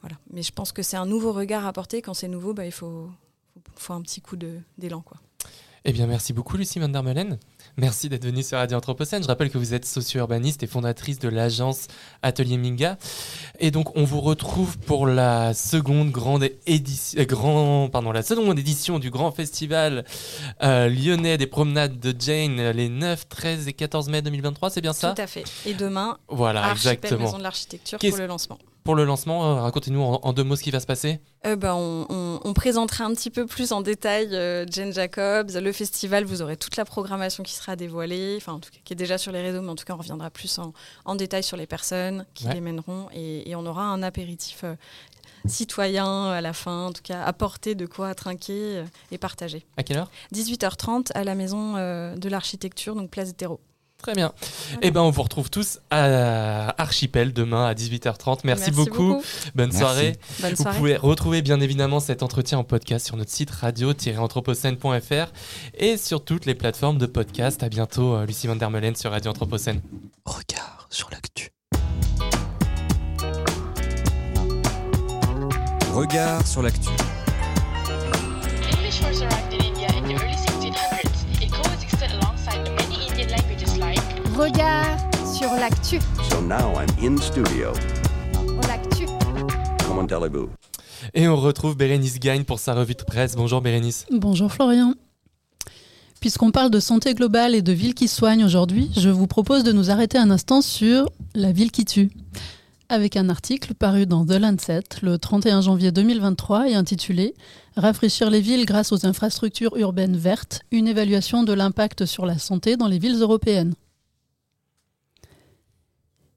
Voilà. Mais je pense que c'est un nouveau regard à porter. Quand c'est nouveau, bah, il faut, un petit coup d'élan. Eh bien, merci beaucoup, Lucie Van der. Merci d'être venue sur Radio Anthropocène. Je rappelle que vous êtes socio-urbaniste et fondatrice de l'agence Atelier Minga. Et donc, on vous retrouve pour la seconde grande édition, euh, grand, pardon, la seconde édition du grand festival euh, lyonnais des promenades de Jane les 9, 13 et 14 mai 2023. C'est bien ça? Tout à fait. Et demain, voilà, Archipel exactement. Maison de l'Architecture pour le lancement pour le lancement, euh, racontez-nous en, deux mots ce qui va se passer. Euh, ben, on, présentera un petit peu plus en détail euh, Jane Jacobs, le festival. Vous aurez toute la programmation qui sera dévoilée, enfin en tout cas qui est déjà sur les réseaux, mais en tout cas on reviendra plus en, détail sur les personnes qui les mèneront et, on aura un apéritif citoyen à la fin, en tout cas apporter de quoi trinquer et partager. À quelle heure? 18h30 à la maison de l'architecture, donc place Terreau. Très bien. Et eh ben, on vous retrouve tous à Archipel demain à 18h30. Merci, beaucoup. Bonne, Soirée. vous pouvez retrouver bien évidemment cet entretien en podcast sur notre site radio-anthropocène.fr et sur toutes les plateformes de podcast. À bientôt, euh, Lucie Van der Melen sur Radio Anthropocène. Regard sur l'actu. Regard sur l'actu. Regard sur l'actu. So now I'm in studio. L'actu. Comment allez-vous Et on retrouve Bérénice Gagne pour sa revue de presse. Bonjour Bérénice. Bonjour Florian. Puisqu'on parle de santé globale et de villes qui soignent aujourd'hui, je vous propose de nous arrêter un instant sur la ville qui tue. Avec un article paru dans The Lancet le 31 janvier 2023 et intitulé Rafraîchir les villes grâce aux infrastructures urbaines vertes, une évaluation de l'impact sur la santé dans les villes européennes.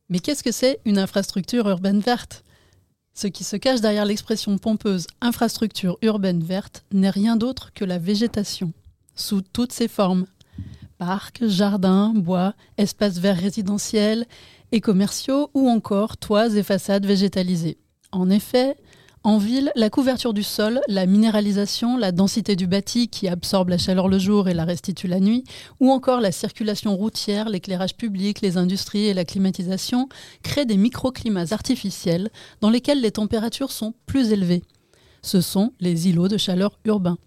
Mais qu'est-ce que c'est une infrastructure urbaine verte? Ce qui se cache derrière l'expression pompeuse infrastructure urbaine verte n'est rien d'autre que la végétation, sous toutes ses formes. Parcs, jardins, bois, espaces verts résidentiels et commerciaux ou encore toits et façades végétalisées. En effet, en ville, la couverture du sol, la minéralisation, la densité du bâti qui absorbe la chaleur le jour et la restitue la nuit, ou encore la circulation routière, l'éclairage public, les industries et la climatisation créent des microclimats artificiels dans lesquels les températures sont plus élevées. Ce sont les îlots de chaleur urbains.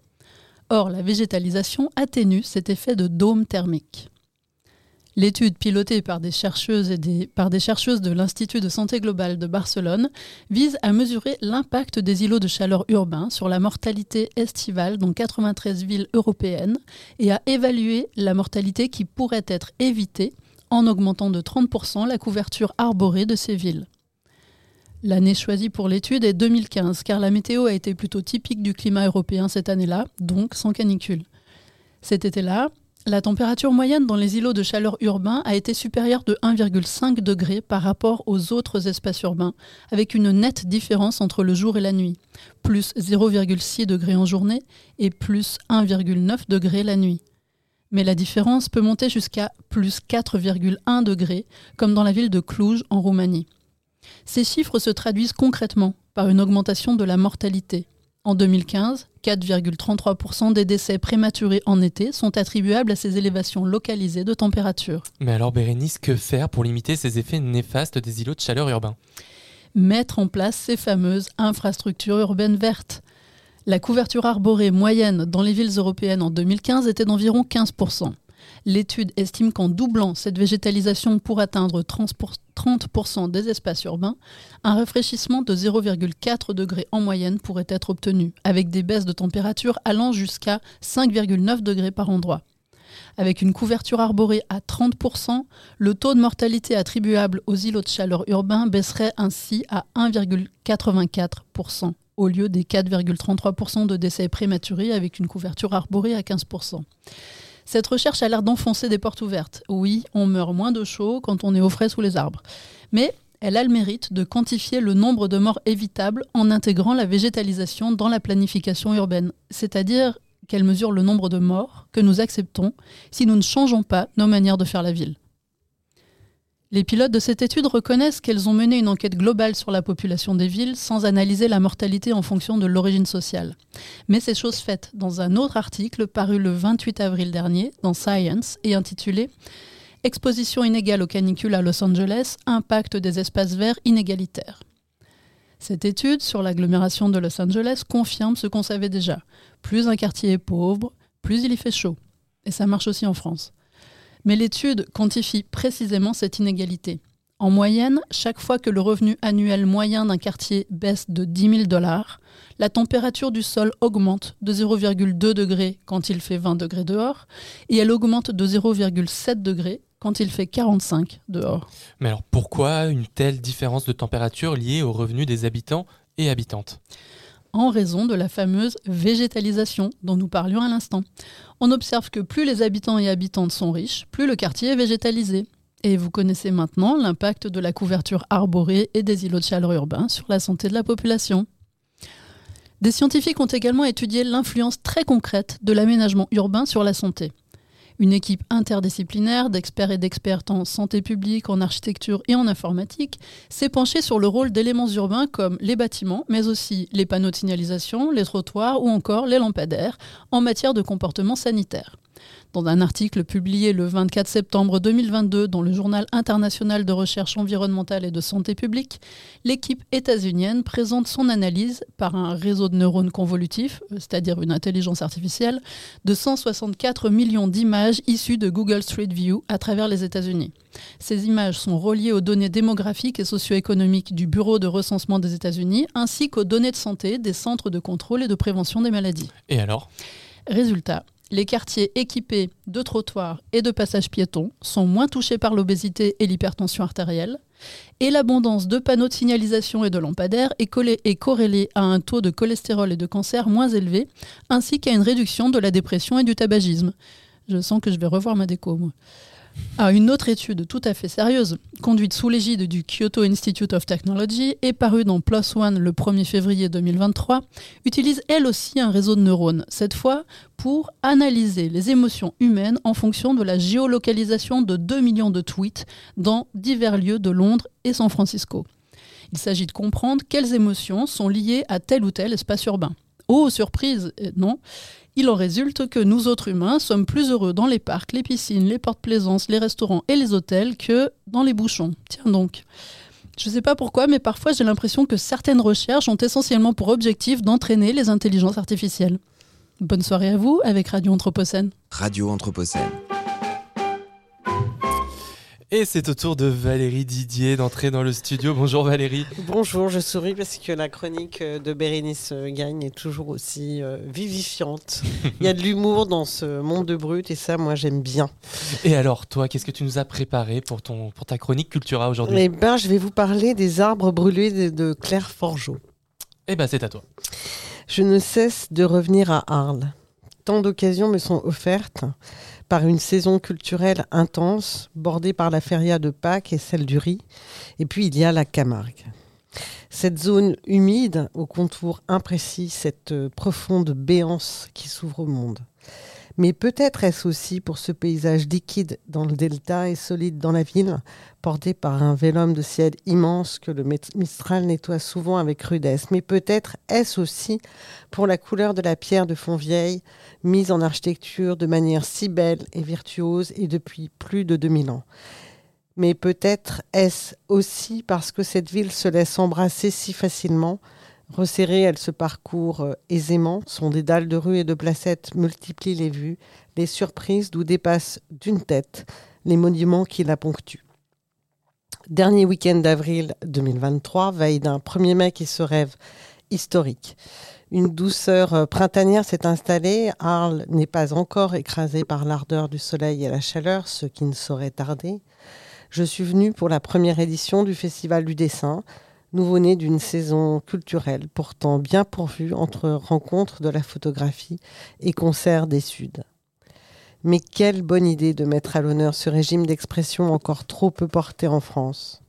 Or, la végétalisation atténue cet effet de dôme thermique. L'étude pilotée par des chercheuses et par de l'Institut de santé globale de Barcelone vise à mesurer l'impact des îlots de chaleur urbains sur la mortalité estivale dans 93 villes européennes et à évaluer la mortalité qui pourrait être évitée en augmentant de 30% la couverture arborée de ces villes. L'année choisie pour l'étude est 2015 car la météo a été plutôt typique du climat européen cette année-là, donc sans canicule. Cet été-là, la température moyenne dans les îlots de chaleur urbains a été supérieure de 1,5 degré par rapport aux autres espaces urbains, avec une nette différence entre le jour et la nuit, plus 0,6 degré en journée et plus 1,9 degré la nuit. Mais la différence peut monter jusqu'à plus 4,1 degrés, comme dans la ville de Cluj en Roumanie. Ces chiffres se traduisent concrètement par une augmentation de la mortalité. En 2015, 4,33% des décès prématurés en été sont attribuables à ces élévations localisées de température. Mais alors Bérénice, que faire pour limiter ces effets néfastes des îlots de chaleur urbains? Mettre en place ces fameuses infrastructures urbaines vertes. La couverture arborée moyenne dans les villes européennes en 2015 était d'environ 15%. L'étude estime qu'en doublant cette végétalisation pour atteindre 30% des espaces urbains, un rafraîchissement de 0,4 degrés en moyenne pourrait être obtenu, avec des baisses de température allant jusqu'à 5,9 degrés par endroit. Avec une couverture arborée à 30%, le taux de mortalité attribuable aux îlots de chaleur urbains baisserait ainsi à 1,84% au lieu des 4,33% de décès prématurés avec une couverture arborée à 15%. Cette recherche a l'air d'enfoncer des portes ouvertes. Oui, on meurt moins de chaud quand on est au frais sous les arbres. Mais elle a le mérite de quantifier le nombre de morts évitables en intégrant la végétalisation dans la planification urbaine, c'est-à-dire qu'elle mesure le nombre de morts que nous acceptons si nous ne changeons pas nos manières de faire la ville. Les pilotes de cette étude reconnaissent qu'elles ont mené une enquête globale sur la population des villes sans analyser la mortalité en fonction de l'origine sociale. Mais c'est chose faite dans un autre article paru le 28 avril dernier dans Science et intitulé Exposition inégale aux canicules à Los Angeles, impact des espaces verts inégalitaires. Cette étude sur l'agglomération de Los Angeles confirme ce qu'on savait déjà. Plus un quartier est pauvre, plus il y fait chaud. Et ça marche aussi en France. Mais l'étude quantifie précisément cette inégalité. En moyenne, chaque fois que le revenu annuel moyen d'un quartier baisse de 10 000 dollars, la température du sol augmente de 0,2 degrés quand il fait 20 degrés dehors, et elle augmente de 0,7 degrés quand il fait 45 dehors. Mais alors pourquoi une telle différence de température liée au revenu des habitants et habitantes? En raison de la fameuse végétalisation dont nous parlions à l'instant. On observe que plus les habitants et habitantes sont riches, plus le quartier est végétalisé. Et vous connaissez maintenant l'impact de la couverture arborée et des îlots de chaleur urbains sur la santé de la population. Des scientifiques ont également étudié l'influence très concrète de l'aménagement urbain sur la santé. Une équipe interdisciplinaire d'experts et d'expertes en santé publique, en architecture et en informatique s'est penchée sur le rôle d'éléments urbains comme les bâtiments, mais aussi les panneaux de signalisation, les trottoirs ou encore les lampadaires en matière de comportement sanitaire. Dans un article publié le 24 septembre 2022 dans le Journal international de recherche environnementale et de santé publique, l'équipe états-unienne présente son analyse par un réseau de neurones convolutifs, euh, c'est-à-dire une intelligence artificielle, de 164 millions d'images issues de Google Street View à travers les États-Unis. Ces images sont reliées aux données démographiques et socio-économiques du Bureau de recensement des États-Unis ainsi qu'aux données de santé des centres de contrôle et de prévention des maladies. Et alors? Résultat, les quartiers équipés de trottoirs et de passages piétons sont moins touchés par l'obésité et l'hypertension artérielle, et l'abondance de panneaux de signalisation et de lampadaires est, corrélée à un taux de cholestérol et de cancer moins élevé, ainsi qu'à une réduction de la dépression et du tabagisme. Je sens que je vais revoir ma déco, moi. Une autre étude tout à fait sérieuse, conduite sous l'égide du Kyoto Institute of Technology et parue dans PLOS ONE le 1er février 2023, utilise elle aussi un réseau de neurones, cette fois pour analyser les émotions humaines en fonction de la géolocalisation de 2 millions de tweets dans divers lieux de Londres et San Francisco. Il s'agit de comprendre quelles émotions sont liées à tel ou tel espace urbain. Oh, surprise, non il en résulte que nous autres humains sommes plus heureux dans les parcs, les piscines, les portes plaisances, les restaurants et les hôtels que dans les bouchons. Tiens donc. Je ne sais pas pourquoi, mais parfois j'ai l'impression que certaines recherches ont essentiellement pour objectif d'entraîner les intelligences artificielles. Bonne soirée à vous avec Radio Anthropocène. Radio Anthropocène. Et c'est au tour de Valérie Didier d'entrer dans le studio. Bonjour Valérie. Bonjour, je souris parce que la chronique de Bérénice Gagne est toujours aussi euh, vivifiante. Il y a de l'humour dans ce monde de brut et ça, moi, j'aime bien. Et alors, toi, qu'est-ce que tu nous as préparé pour, ton, pour ta chronique Cultura aujourd'hui? Eh ben, je vais vous parler des arbres brûlés de, de Claire Forgeau. Eh ben, c'est à toi. Je ne cesse de revenir à Arles. Tant d'occasions me sont offertes par une saison culturelle intense, bordée par la feria de Pâques et celle du riz. Et puis il y a la Camargue. Cette zone humide, au contour imprécis, cette profonde béance qui s'ouvre au monde. Mais peut-être est-ce aussi pour ce paysage liquide dans le delta et solide dans la ville, porté par un vélum de ciel immense que le Mistral nettoie souvent avec rudesse. Mais peut-être est-ce aussi pour la couleur de la pierre de Fontvieille, mise en architecture de manière si belle et virtuose et depuis plus de 2000 ans. Mais peut-être est-ce aussi parce que cette ville se laisse embrasser si facilement, Resserrée, elle se parcourt euh, aisément. Son dédale de rues et de placettes multiplie les vues, les surprises d'où dépassent d'une tête les monuments qui la ponctuent. Dernier week-end d'avril 2023, veille d'un 1er mai qui se rêve historique. Une douceur euh, printanière s'est installée. Arles n'est pas encore écrasé par l'ardeur du soleil et la chaleur, ce qui ne saurait tarder. Je suis venue pour la première édition du Festival du dessin, nouveau-né d'une saison culturelle pourtant bien pourvue entre rencontres de la photographie et concerts des Suds. Mais quelle bonne idée de mettre à l'honneur ce régime d'expression encore trop peu porté en France.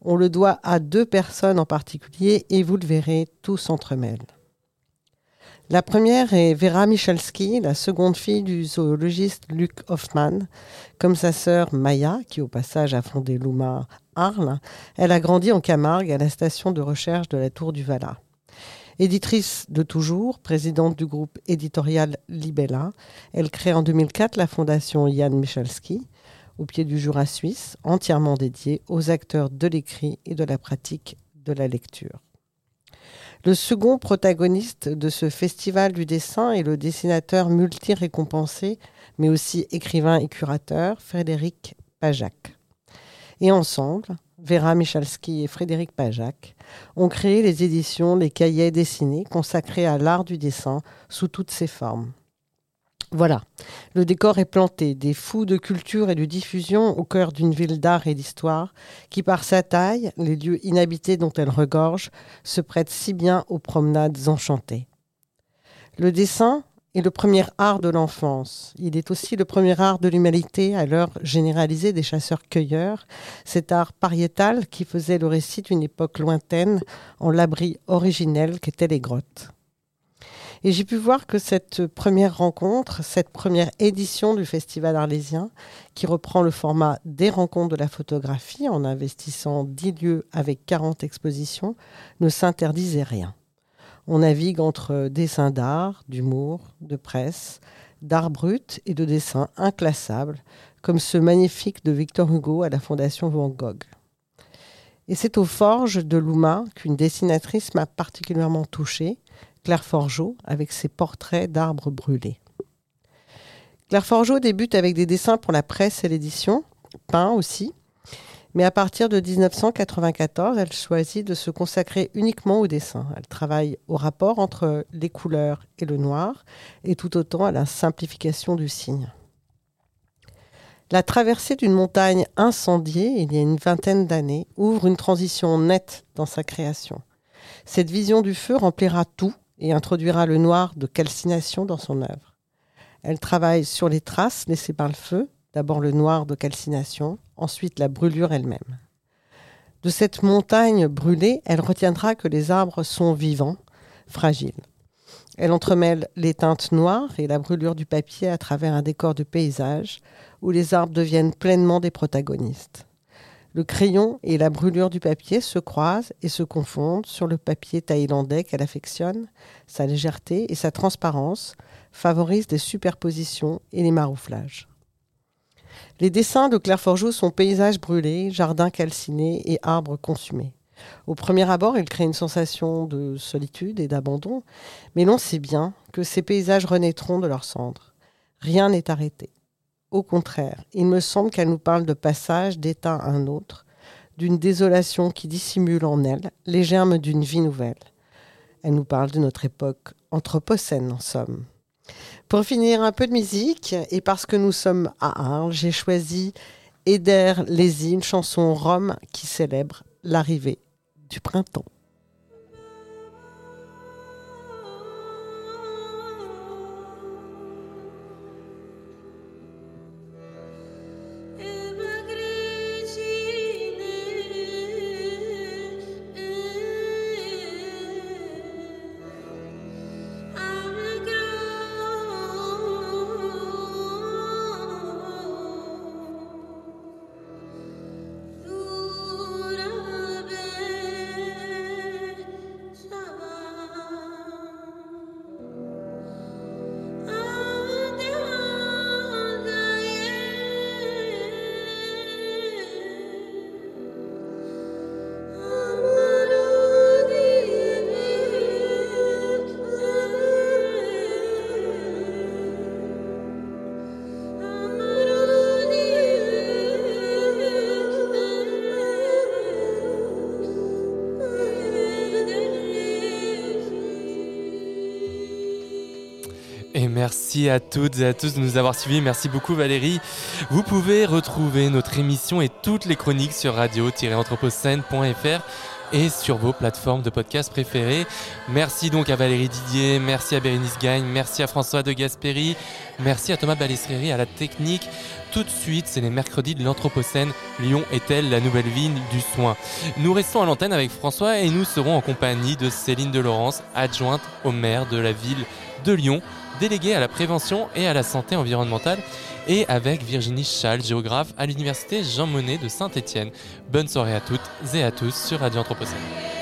On le doit à deux personnes en particulier et vous le verrez, tout s'entremêle. La première est Vera Michalski, la seconde fille du zoologiste Luc Hoffman. Comme sa sœur Maya, qui au passage a fondé l'UMA Arles, elle a grandi en Camargue à la station de recherche de la Tour du Valat. Éditrice de toujours, présidente du groupe éditorial Libella, elle crée en 2004 la fondation Jan Michalski, au pied du Jura suisse, entièrement dédiée aux acteurs de l'écrit et de la pratique de la lecture. Le second protagoniste de ce festival du dessin est le dessinateur multi-récompensé, mais aussi écrivain et curateur, Frédéric Pajac. Et ensemble, Vera Michalski et Frédéric Pajac ont créé les éditions Les Cahiers dessinés consacrés à l'art du dessin sous toutes ses formes. Voilà, le décor est planté, des fous de culture et de diffusion au cœur d'une ville d'art et d'histoire qui, par sa taille, les lieux inhabités dont elle regorge, se prête si bien aux promenades enchantées. Le dessin est le premier art de l'enfance. Il est aussi le premier art de l'humanité à l'heure généralisée des chasseurs-cueilleurs, cet art pariétal qui faisait le récit d'une époque lointaine en l'abri originel qu'étaient les grottes. Et j'ai pu voir que cette première rencontre, cette première édition du Festival arlésien, qui reprend le format des rencontres de la photographie en investissant 10 lieux avec 40 expositions, ne s'interdisait rien. On navigue entre dessins d'art, d'humour, de presse, d'art brut et de dessins inclassables, comme ce magnifique de Victor Hugo à la Fondation Van Gogh. Et c'est aux forges de Louma qu'une dessinatrice m'a particulièrement touchée, Claire Forgeau avec ses portraits d'arbres brûlés. Claire Forgeau débute avec des dessins pour la presse et l'édition, peints aussi, mais à partir de 1994, elle choisit de se consacrer uniquement au dessin. Elle travaille au rapport entre les couleurs et le noir, et tout autant à la simplification du signe. La traversée d'une montagne incendiée, il y a une vingtaine d'années, ouvre une transition nette dans sa création. Cette vision du feu remplira tout, et introduira le noir de calcination dans son œuvre. Elle travaille sur les traces laissées par le feu, d'abord le noir de calcination, ensuite la brûlure elle-même. De cette montagne brûlée, elle retiendra que les arbres sont vivants, fragiles. Elle entremêle les teintes noires et la brûlure du papier à travers un décor de paysage où les arbres deviennent pleinement des protagonistes. Le crayon et la brûlure du papier se croisent et se confondent sur le papier thaïlandais qu'elle affectionne. Sa légèreté et sa transparence favorisent des superpositions et les marouflages. Les dessins de Claire Forgeau sont paysages brûlés, jardins calcinés et arbres consumés. Au premier abord, il crée une sensation de solitude et d'abandon, mais l'on sait bien que ces paysages renaîtront de leurs cendres. Rien n'est arrêté. Au contraire, il me semble qu'elle nous parle de passage d'état à un autre, d'une désolation qui dissimule en elle les germes d'une vie nouvelle. Elle nous parle de notre époque anthropocène, en somme. Pour finir, un peu de musique, et parce que nous sommes à Arles, j'ai choisi Eder Lézy, une chanson rome qui célèbre l'arrivée du printemps. À toutes et à tous de nous avoir suivis. Merci beaucoup Valérie. Vous pouvez retrouver notre émission et toutes les chroniques sur radio-anthropocène.fr et sur vos plateformes de podcast préférées. Merci donc à Valérie Didier, merci à Bérénice Gagne, merci à François de Gasperi, merci à Thomas Balestréry à la technique. Tout de suite, c'est les mercredis de l'Anthropocène. Lyon est-elle la nouvelle ville du soin? Nous restons à l'antenne avec François et nous serons en compagnie de Céline de Laurence, adjointe au maire de la ville de Lyon, déléguée à la prévention et à la santé environnementale et avec Virginie Schall, géographe à l'université Jean Monnet de Saint-Étienne. Bonne soirée à toutes et à tous sur Radio Anthropocène.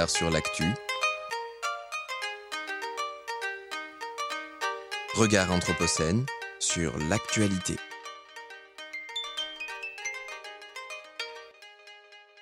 Regard sur l'actu. Regard Anthropocène sur l'actualité.